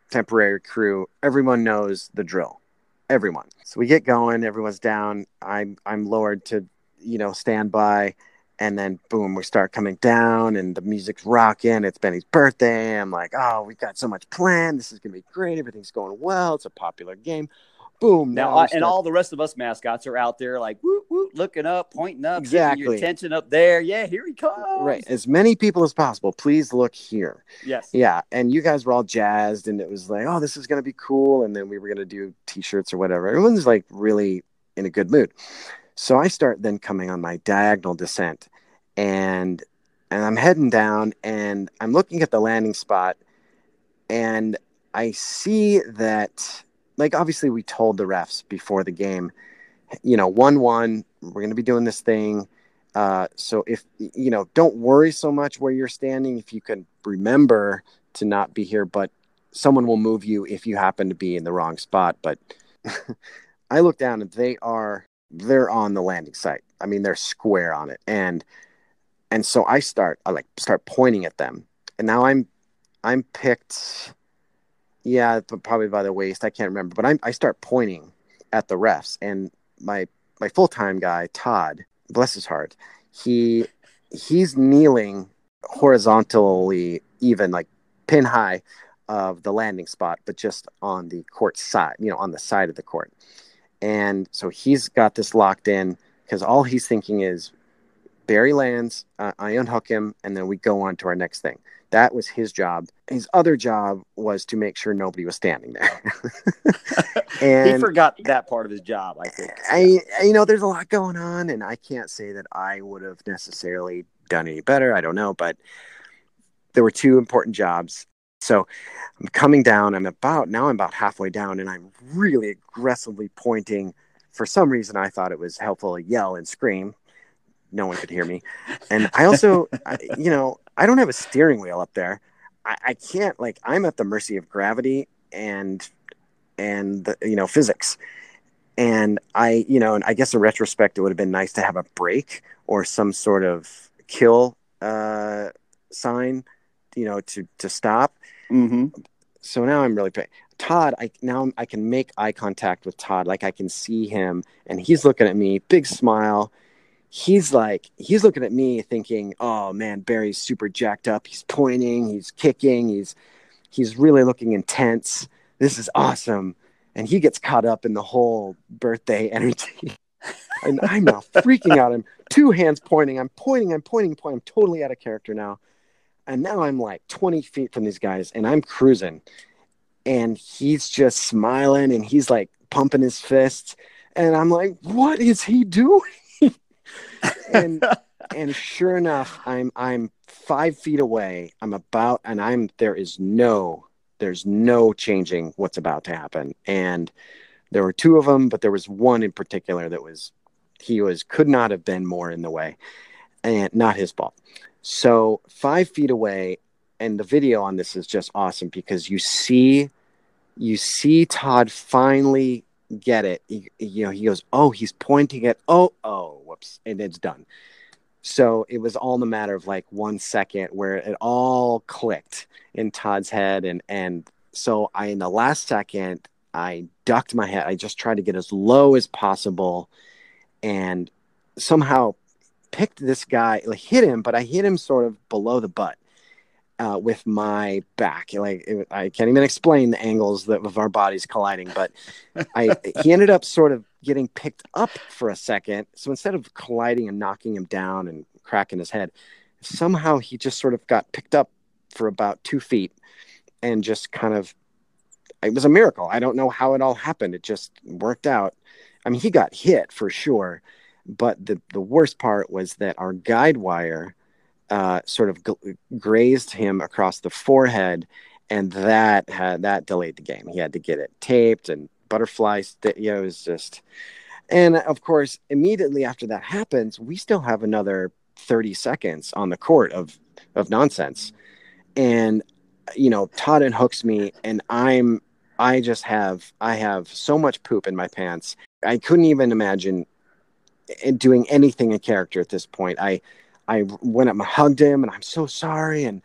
temporary crew. Everyone knows the drill. Everyone. So we get going. Everyone's down. I'm I'm lowered to you know standby, and then boom, we start coming down, and the music's rocking. It's Benny's birthday. I'm like, oh, we've got so much planned. This is gonna be great. Everything's going well. It's a popular game boom. Now, I, and all the rest of us mascots are out there like woo woo, looking up, pointing up, exactly. your attention up there. Yeah, here he comes. Right, as many people as possible. Please look here. Yes. Yeah, and you guys were all jazzed, and it was like, oh, this is gonna be cool, and then we were gonna do T-shirts or whatever. Everyone's like really in a good mood. So I start then coming on my diagonal descent, and and I'm heading down, and I'm looking at the landing spot, and I see that like obviously we told the refs before the game, you know, one one, we're to be doing this thing. Uh, so if you know, don't worry so much where you're standing. If you can remember to not be here, but someone will move you if you happen to be in the wrong spot. But I look down and they are they're on the landing site. I mean, they're square on it, and and so I start I like start pointing at them, and now I'm I'm picked yeah, probably by the waist. I can't remember, but I, I start pointing at the refs, and my my full time guy Todd, bless his heart, he he's kneeling horizontally, even like pin high of the landing spot, but just on the court side, you know, on the side of the court. And so he's got this locked in because all he's thinking is Barry lands, uh, I unhook him, and then we go on to our next thing. That was his job. His other job was to make sure nobody was standing there. and he forgot that part of his job, I think. I, you know, there's a lot going on, and I can't say that I would have necessarily done any better. I don't know, but there were two important jobs. So I'm coming down. I'm about now. I'm about halfway down, and I'm really aggressively pointing. For some reason, I thought it was helpful to yell and scream no one could hear me. And I also, I, you know, I don't have a steering wheel up there. I, I, can't like I'm at the mercy of gravity and and the, you know physics. And I, you know, and I guess in retrospect, it would have been nice to have a break or some sort of kill uh, sign, you know, to to stop. Mm-hmm. So now I'm really paying. Todd, I now I can make eye contact with Todd, like I can see him, and he's looking at me, big smile. He's like he's looking at me thinking oh man barry's super jacked up. He's pointing he's kicking he's he's really looking intense. This is awesome. And he gets caught up in the whole birthday energy. And i'm now freaking out. I'm two hands pointing. I'm pointing i'm pointing pointing. I'm totally out of character now and now i'm like 20 feet from these guys and i'm cruising and he's just smiling and he's like pumping his fists and i'm like what is he doing and and sure enough, I'm I'm five feet away. I'm about, and I'm there is no there's no changing what's about to happen. And there were two of them, but there was one in particular that was he was could not have been more in the way, and not his fault. So five feet away, and the video on this is just awesome because you see you see Todd finally get it. He, you know, he goes, "Oh, he's pointing at oh, oh, whoops," and it's done. So it was all in a matter of like one second where it all clicked in Todd's head, and and so I in the last second I ducked my head. I just tried to get as low as possible, and somehow picked this guy, like hit him, but I hit him sort of below the butt uh, with my back. Like it, I can't even explain the angles that of our bodies colliding, but I he ended up sort of getting picked up for a second. So instead of colliding and knocking him down and cracking his head, somehow he just sort of got picked up for about two feet and just kind of it was a miracle. I don't know how it all happened. It just worked out. I mean, he got hit for sure, but the the worst part was that our guide wire uh, sort of g- grazed him across the forehead, and that had that delayed the game. He had to get it taped and butterflies. You know, it was just, and of course, immediately after that happens, we still have another thirty seconds on the court of of nonsense, and you know, Todd and hooks me, and I'm I just have I have so much poop in my pants. I couldn't even imagine doing anything in character at this point. I I went up and hugged him, and I'm so sorry. And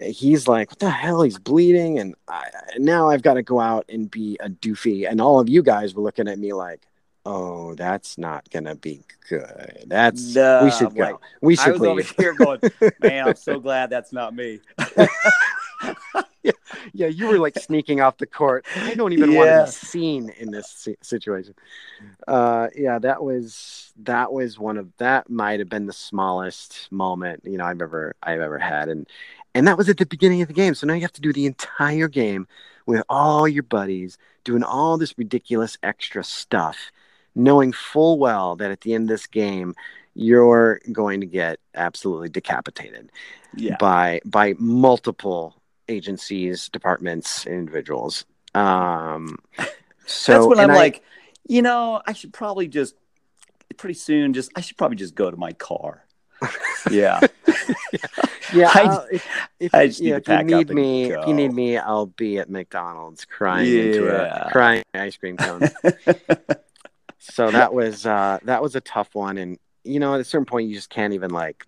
he's like, "What the hell?" He's bleeding, and I, now I've got to go out and be a doofy. And all of you guys were looking at me like, "Oh, that's not gonna be good. That's No, we should I'm go. like, we I should was over leave." here going, man, I'm so glad that's not me. yeah, you were like sneaking off the court. I don't even want to be seen in this situation. Uh, yeah, that was that was one of that might have been the smallest moment you know I've ever I've ever had, and and that was at the beginning of the game. So now you have to do the entire game with all your buddies doing all this ridiculous extra stuff, knowing full well that at the end of this game you're going to get absolutely decapitated Yeah. by by multiple agencies, departments, individuals. Um, so That's when I'm I- like, you know, I should probably just pretty soon just I should probably just go to my car. yeah. yeah, I- if, if, I just need yeah, to if you need and me, if you need me, I'll be at McDonald's crying into a crying ice cream cone. so that was uh, that was a tough one, and you know, at a certain point, you just can't even like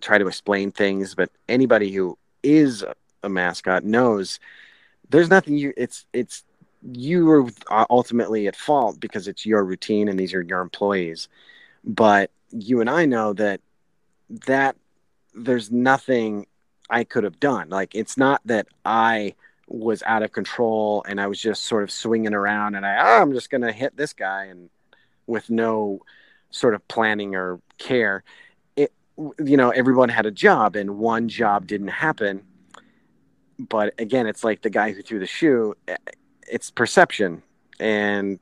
try to explain things. But anybody who is a mascot knows there's nothing you. It's it's you are ultimately at fault because it's your routine and these are your employees. But you and I know that that there's nothing I could have done. Like it's not that I was out of control and I was just sort of swinging around and I oh, I'm just gonna hit this guy and with no sort of planning or care. It you know everyone had a job and one job didn't happen. But again, it's like the guy who threw the shoe. eh, It's perception, and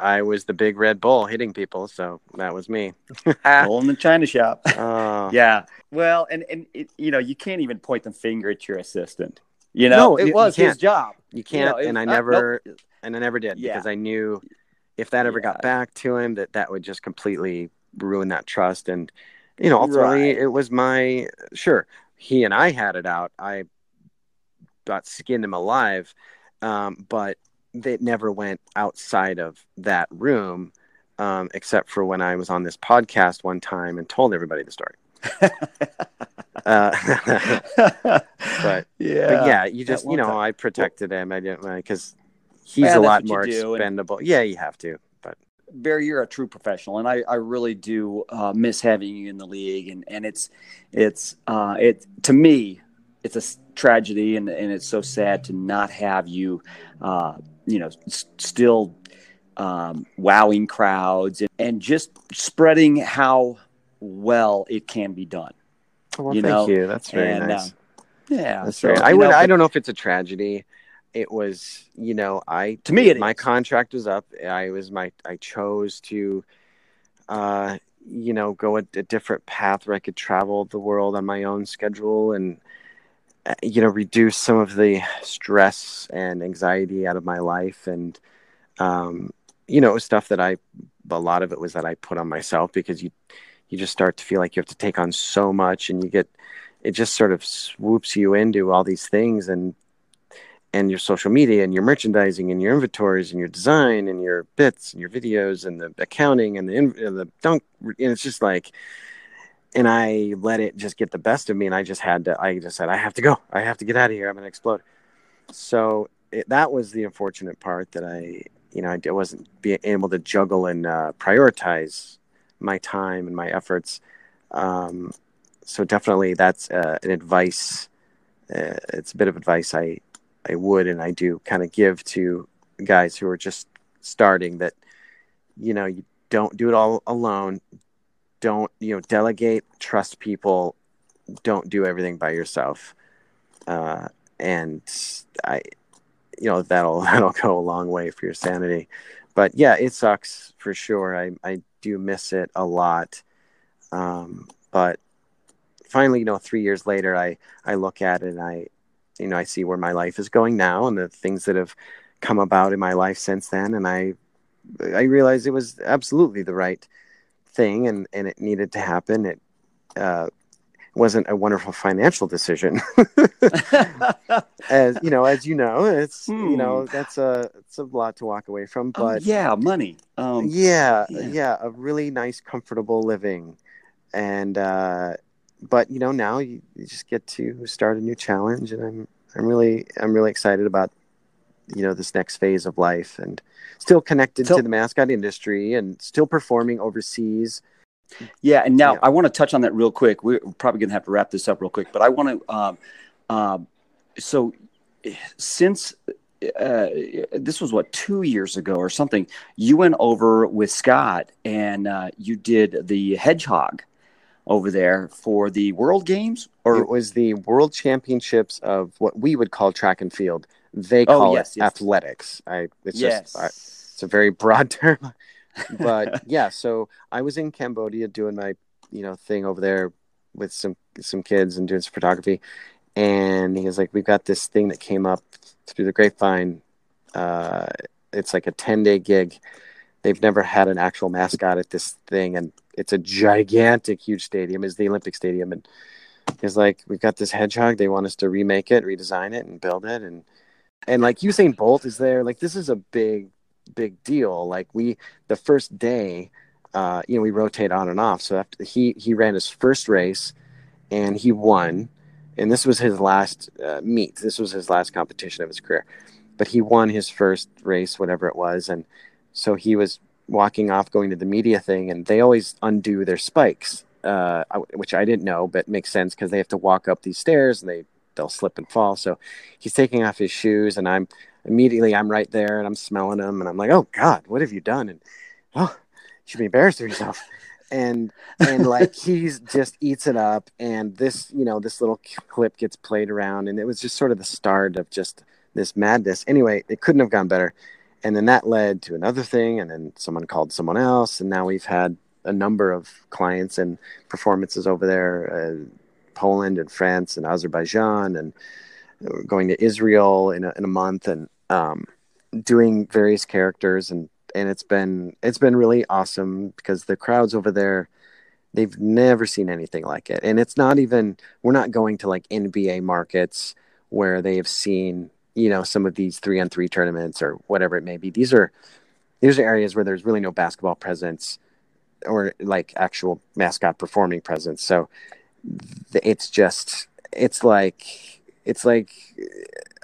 I was the big Red Bull hitting people, so that was me. Bull in the china shop. Oh. Yeah. Well, and and it, you know, you can't even point the finger at your assistant. You know, No, it you- was you his job. You can't, You know, it- and I uh, never, and I never did Yeah. because I knew if that ever got back to him, that that would just completely ruin that trust. And you know, ultimately, Right. it was my sure. He and I had it out. I got skinned him alive, um, but it never went outside of that room, um, except for when I was on this podcast one time and told everybody the story. Uh, but yeah, but yeah, you just you know time. I protected him. I didn't because he's a lot more do, and- expendable. Yeah, you have to. But Barry, you're a true professional, and I, I really do uh, miss having you in the league. And, and it's it's uh, it to me, it's a tragedy, and, and it's so sad to not have you, uh, you know, s- still um, wowing crowds and, and just spreading how well it can be done. well, You thank know, you. That's very and, nice. um, Yeah, That's so, very. I would. know, I don't know if it's a tragedy. It was. You know. I To me, it my is. contract was up. I was my. I chose to. Uh, you know, go a, a different path where I could travel the world on my own schedule and. Uh, You know, reduce some of the stress and anxiety out of my life, and um, you know, stuff that I. A lot of it was that I put on myself because you, you just start to feel like you have to take on so much, and you get it just sort of swoops you into all these things and and your social media and your merchandising and your inventories and your design and your bits and your videos and the accounting and the and the dunk and it's just like and I let it just get the best of me and I just had to I just said I have to go. I have to get out of here. I'm gonna explode. So it, that was the unfortunate part that I you know I wasn't being able to juggle and uh, prioritize my time and my efforts. Um, so definitely that's uh, an advice uh, it's a bit of advice i i would and i do kind of give to guys who are just starting that you know you don't do it all alone don't you know delegate trust people don't do everything by yourself. Uh, and i you know that'll that'll go a long way for your sanity. But yeah it sucks for sure. I i do miss it a lot. Um, but finally, you know, three years later, I I look at it and I, you know, I see where my life is going now and the things that have come about in my life since then, and I I realize it was absolutely the right thing and and it needed to happen. It uh, wasn't a wonderful financial decision. as you know, as you know, it's you know Hmm. that's a it's a lot to walk away from. Oh, But yeah, money. Um, yeah, yeah. yeah, a really nice, comfortable living, and uh, but you know now you, you just get to start a new challenge, and I'm I'm really I'm really excited about you know this next phase of life, and still connected So- to the mascot industry, and still performing overseas. Yeah, and now Yeah. I want to touch on that real quick. We're probably going to have to wrap this up real quick, but I want to. Um, um, so, since uh, this was what two years ago or something, you went over with Scott and uh, you did the hedgehog over there for the World Games, or it was the World Championships of what we would call track and field. They Oh, call yes, it yes. athletics. I it's yes, just I, it's a very broad term. But yeah so i was in cambodia doing my you know thing over there with some some kids and doing some photography. And he was like we've got this thing that came up through the grapevine. Uh it's like a 10 day gig. They've never had an actual mascot at this thing. And it's a gigantic huge stadium. Is the olympic stadium. And he's like we've got this hedgehog. They want us to remake it redesign it and build it. And and like usain bolt is there like this is a big big deal. Like we the first day uh you know we rotate on and off. So after he he ran his first race and he won. And this was his last uh, meet. This was his last competition of his career. But he won his first race whatever it was. And so he was walking off going to the media thing. And they always undo their spikes uh, which i didn't know but makes sense because they have to walk up these stairs and they they'll slip and fall. So he's taking off his shoes and i'm immediately i'm right there and i'm smelling them and i'm like oh god what have you done? And oh you should be embarrassed of yourself. And and like he's just eats it up and this you know this little clip gets played around and it was just sort of the start of just this madness. Anyway it couldn't have gone better. And then that led to another thing and then someone called someone else and now we've had a number of clients and performances over there uh, poland and france and azerbaijan and going to israel in a, in a month and um, doing various characters and and it's been it's been really awesome because the crowds over there they've never seen anything like it. And it's not even we're not going to like nba markets where they have seen you know some of these three on three tournaments or whatever it may be. These are these are areas where there's really no basketball presence or like actual mascot performing presence. So it's just it's like it's like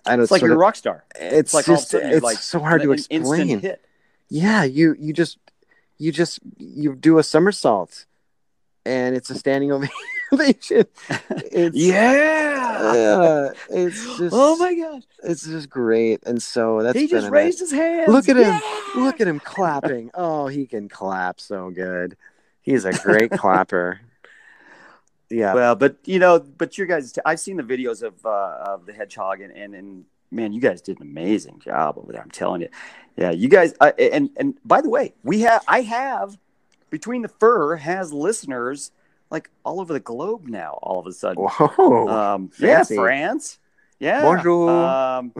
i don't it's like you're a rock star. it's like of a just it's like so hard to explain yeah you you just you just you do a somersault and it's a standing ovation it's Yeah. yeah it's just Oh my gosh. it's just great and so that's he just raised his hand. look at him Yeah. look at him clapping oh he can clap so good he's a great clapper yeah Well, but you know, but you guys, I've seen the videos of uh, of the hedgehog, and, and and man, you guys did an amazing job over there. I'm telling you, yeah, you guys. Uh, and and by the way, we have I have between the fur has listeners like all over the globe now. All of a sudden, whoa um, yeah. France, yeah, Bonjour. um,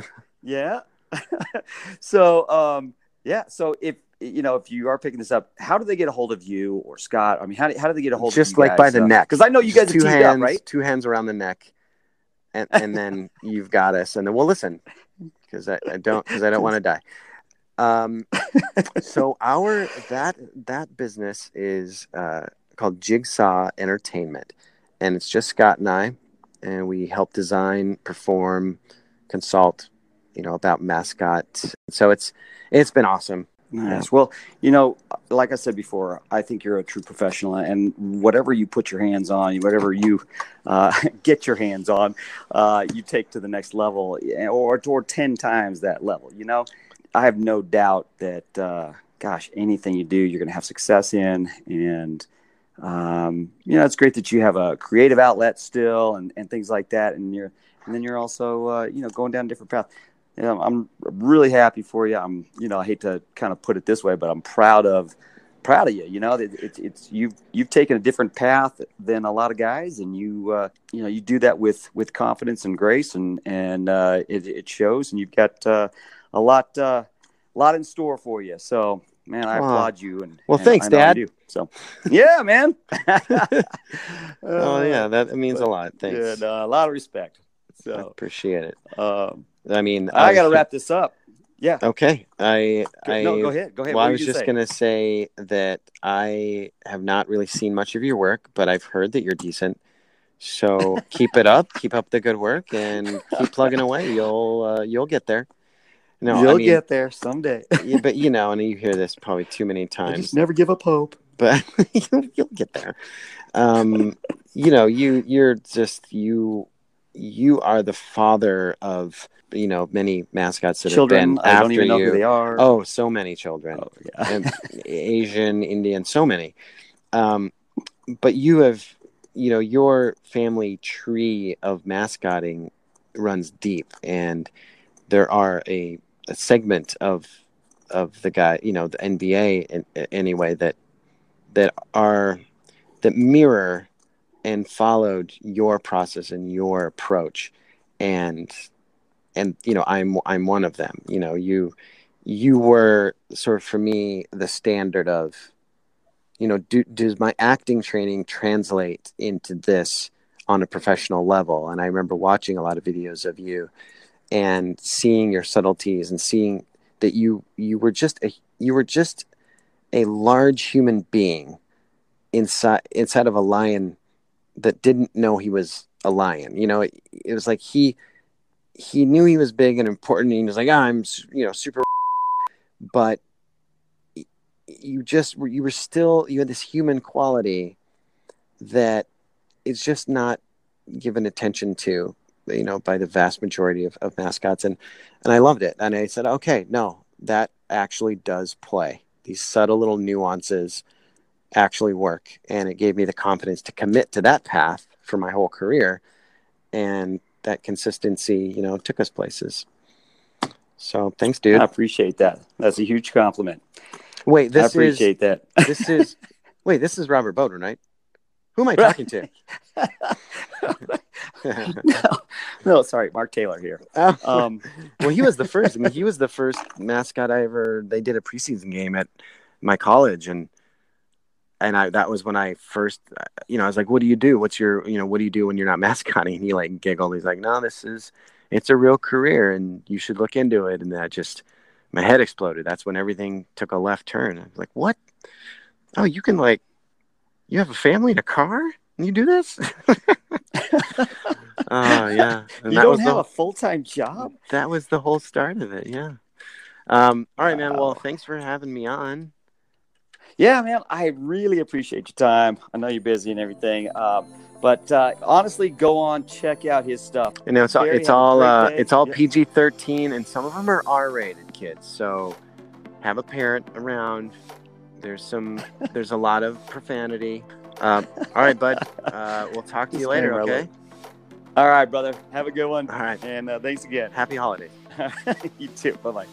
yeah. so um, yeah, so if you know if you are picking this up, how do they get a hold of you or Scott? I mean, how do, how do they get a hold just of you Just like by guys? the neck Because I know you guys Just are two hands up, right? two hands around the neck and and then you've got us and then we'll listen because I, I don't because i don't want to die um so our that that business is uh called jigsaw entertainment and it's just scott and i and we help design perform consult you know about mascot so it's it's been awesome Nice. Well, you know, like I said before, I think you're a true professional, and whatever you put your hands on, whatever you uh, get your hands on, uh, you take to the next level, or or ten times that level. You know, I have no doubt that, uh, gosh, anything you do, you're going to have success in, and um, you know, it's great that you have a creative outlet still, and, and things like that, and you're, and then you're also, uh, you know, going down different path you know, I'm really happy for you. I'm, you know, I hate to kind of put it this way, but I'm proud of, proud of you. You know, it, it's it's you've you've taken a different path than a lot of guys, and you, uh, you know, you do that with with confidence and grace, and and uh, it, it shows. And you've got uh, a lot, uh, lot in store for you. So man, I Wow. applaud you. And Well, and thanks, Dad. do. So, yeah, man. oh yeah, that means a lot. Thanks. Yeah, no, a lot of respect. I appreciate it. um, I mean, I was got to wrap this up. Yeah. Okay, I Go- I no, go ahead. Go ahead. Well, I was just say? to say that I have not really seen much of your work, but I've heard that you're decent. So keep it up, keep up the good work, and keep plugging away. You'll uh, you'll get there. No, You'll I mean, get there someday. yeah, but you know, and you hear this probably too many I times, just never give up hope. but you'll, you'll get there. Um, you know, you you're just you you are the father of you know many mascots that Children, have been I after don't even know you. who they are. Oh, so many children Oh, yeah. and Asian, Indian, so many. Um, but you have, you know, your family tree of mascotting runs deep, and there are a, a segment of of the guy, you know, the NBA in, anyway that that are that mirror and followed your process and your approach, and and you know, I'm I'm one of them. You know, you you were sort of for me the standard of you know do, does my acting training translate into this on a professional level and i remember watching a lot of videos of you and seeing your subtleties and seeing that you you were just a you were just a large human being inside inside of a lion that didn't know he was a lion you know it, it was like he he knew he was big and important and he was like "Ah, i'm you know super but you just you were still you had this human quality that is just not given attention to you know by the vast majority of, of mascots. And and i loved it. And i said okay no that actually does play. These subtle little nuances actually work. And it gave me the confidence to commit to that path for my whole career. And that consistency you know took us places so thanks dude I appreciate that. That's a huge compliment. wait I this is appreciate that. this is wait this is robert bowden right who am i talking to no, no, sorry, Mark Taylor here. Oh, Um, well he was the first i mean he was the first mascot i ever they did a preseason game at my college and and i that was when i first you know i was like what do you do? What's your you know what do you do when you're not mascotting and he like giggled. He's like no this is it's a real career and you should look into it. And that just my head exploded. That's when everything took a left turn. I was like what? Oh you can like you have a family and a car? And you do this? Oh yeah. And you that don't was have the, a full time job? that was the whole start of it yeah. Um all right man. Well thanks for having me on Yeah, man, I really appreciate your time. I know you're busy and everything, um, but uh, honestly, go on check out his stuff. you know it's all Barry, it's all uh it's all Yeah. pg-13 and some of them are r-rated kids so have a parent around there's some there's a lot of profanity um all right bud uh we'll talk to you later okay All right, brother. Have a good one, all right and uh, thanks again. happy holidays you too. Bye bye.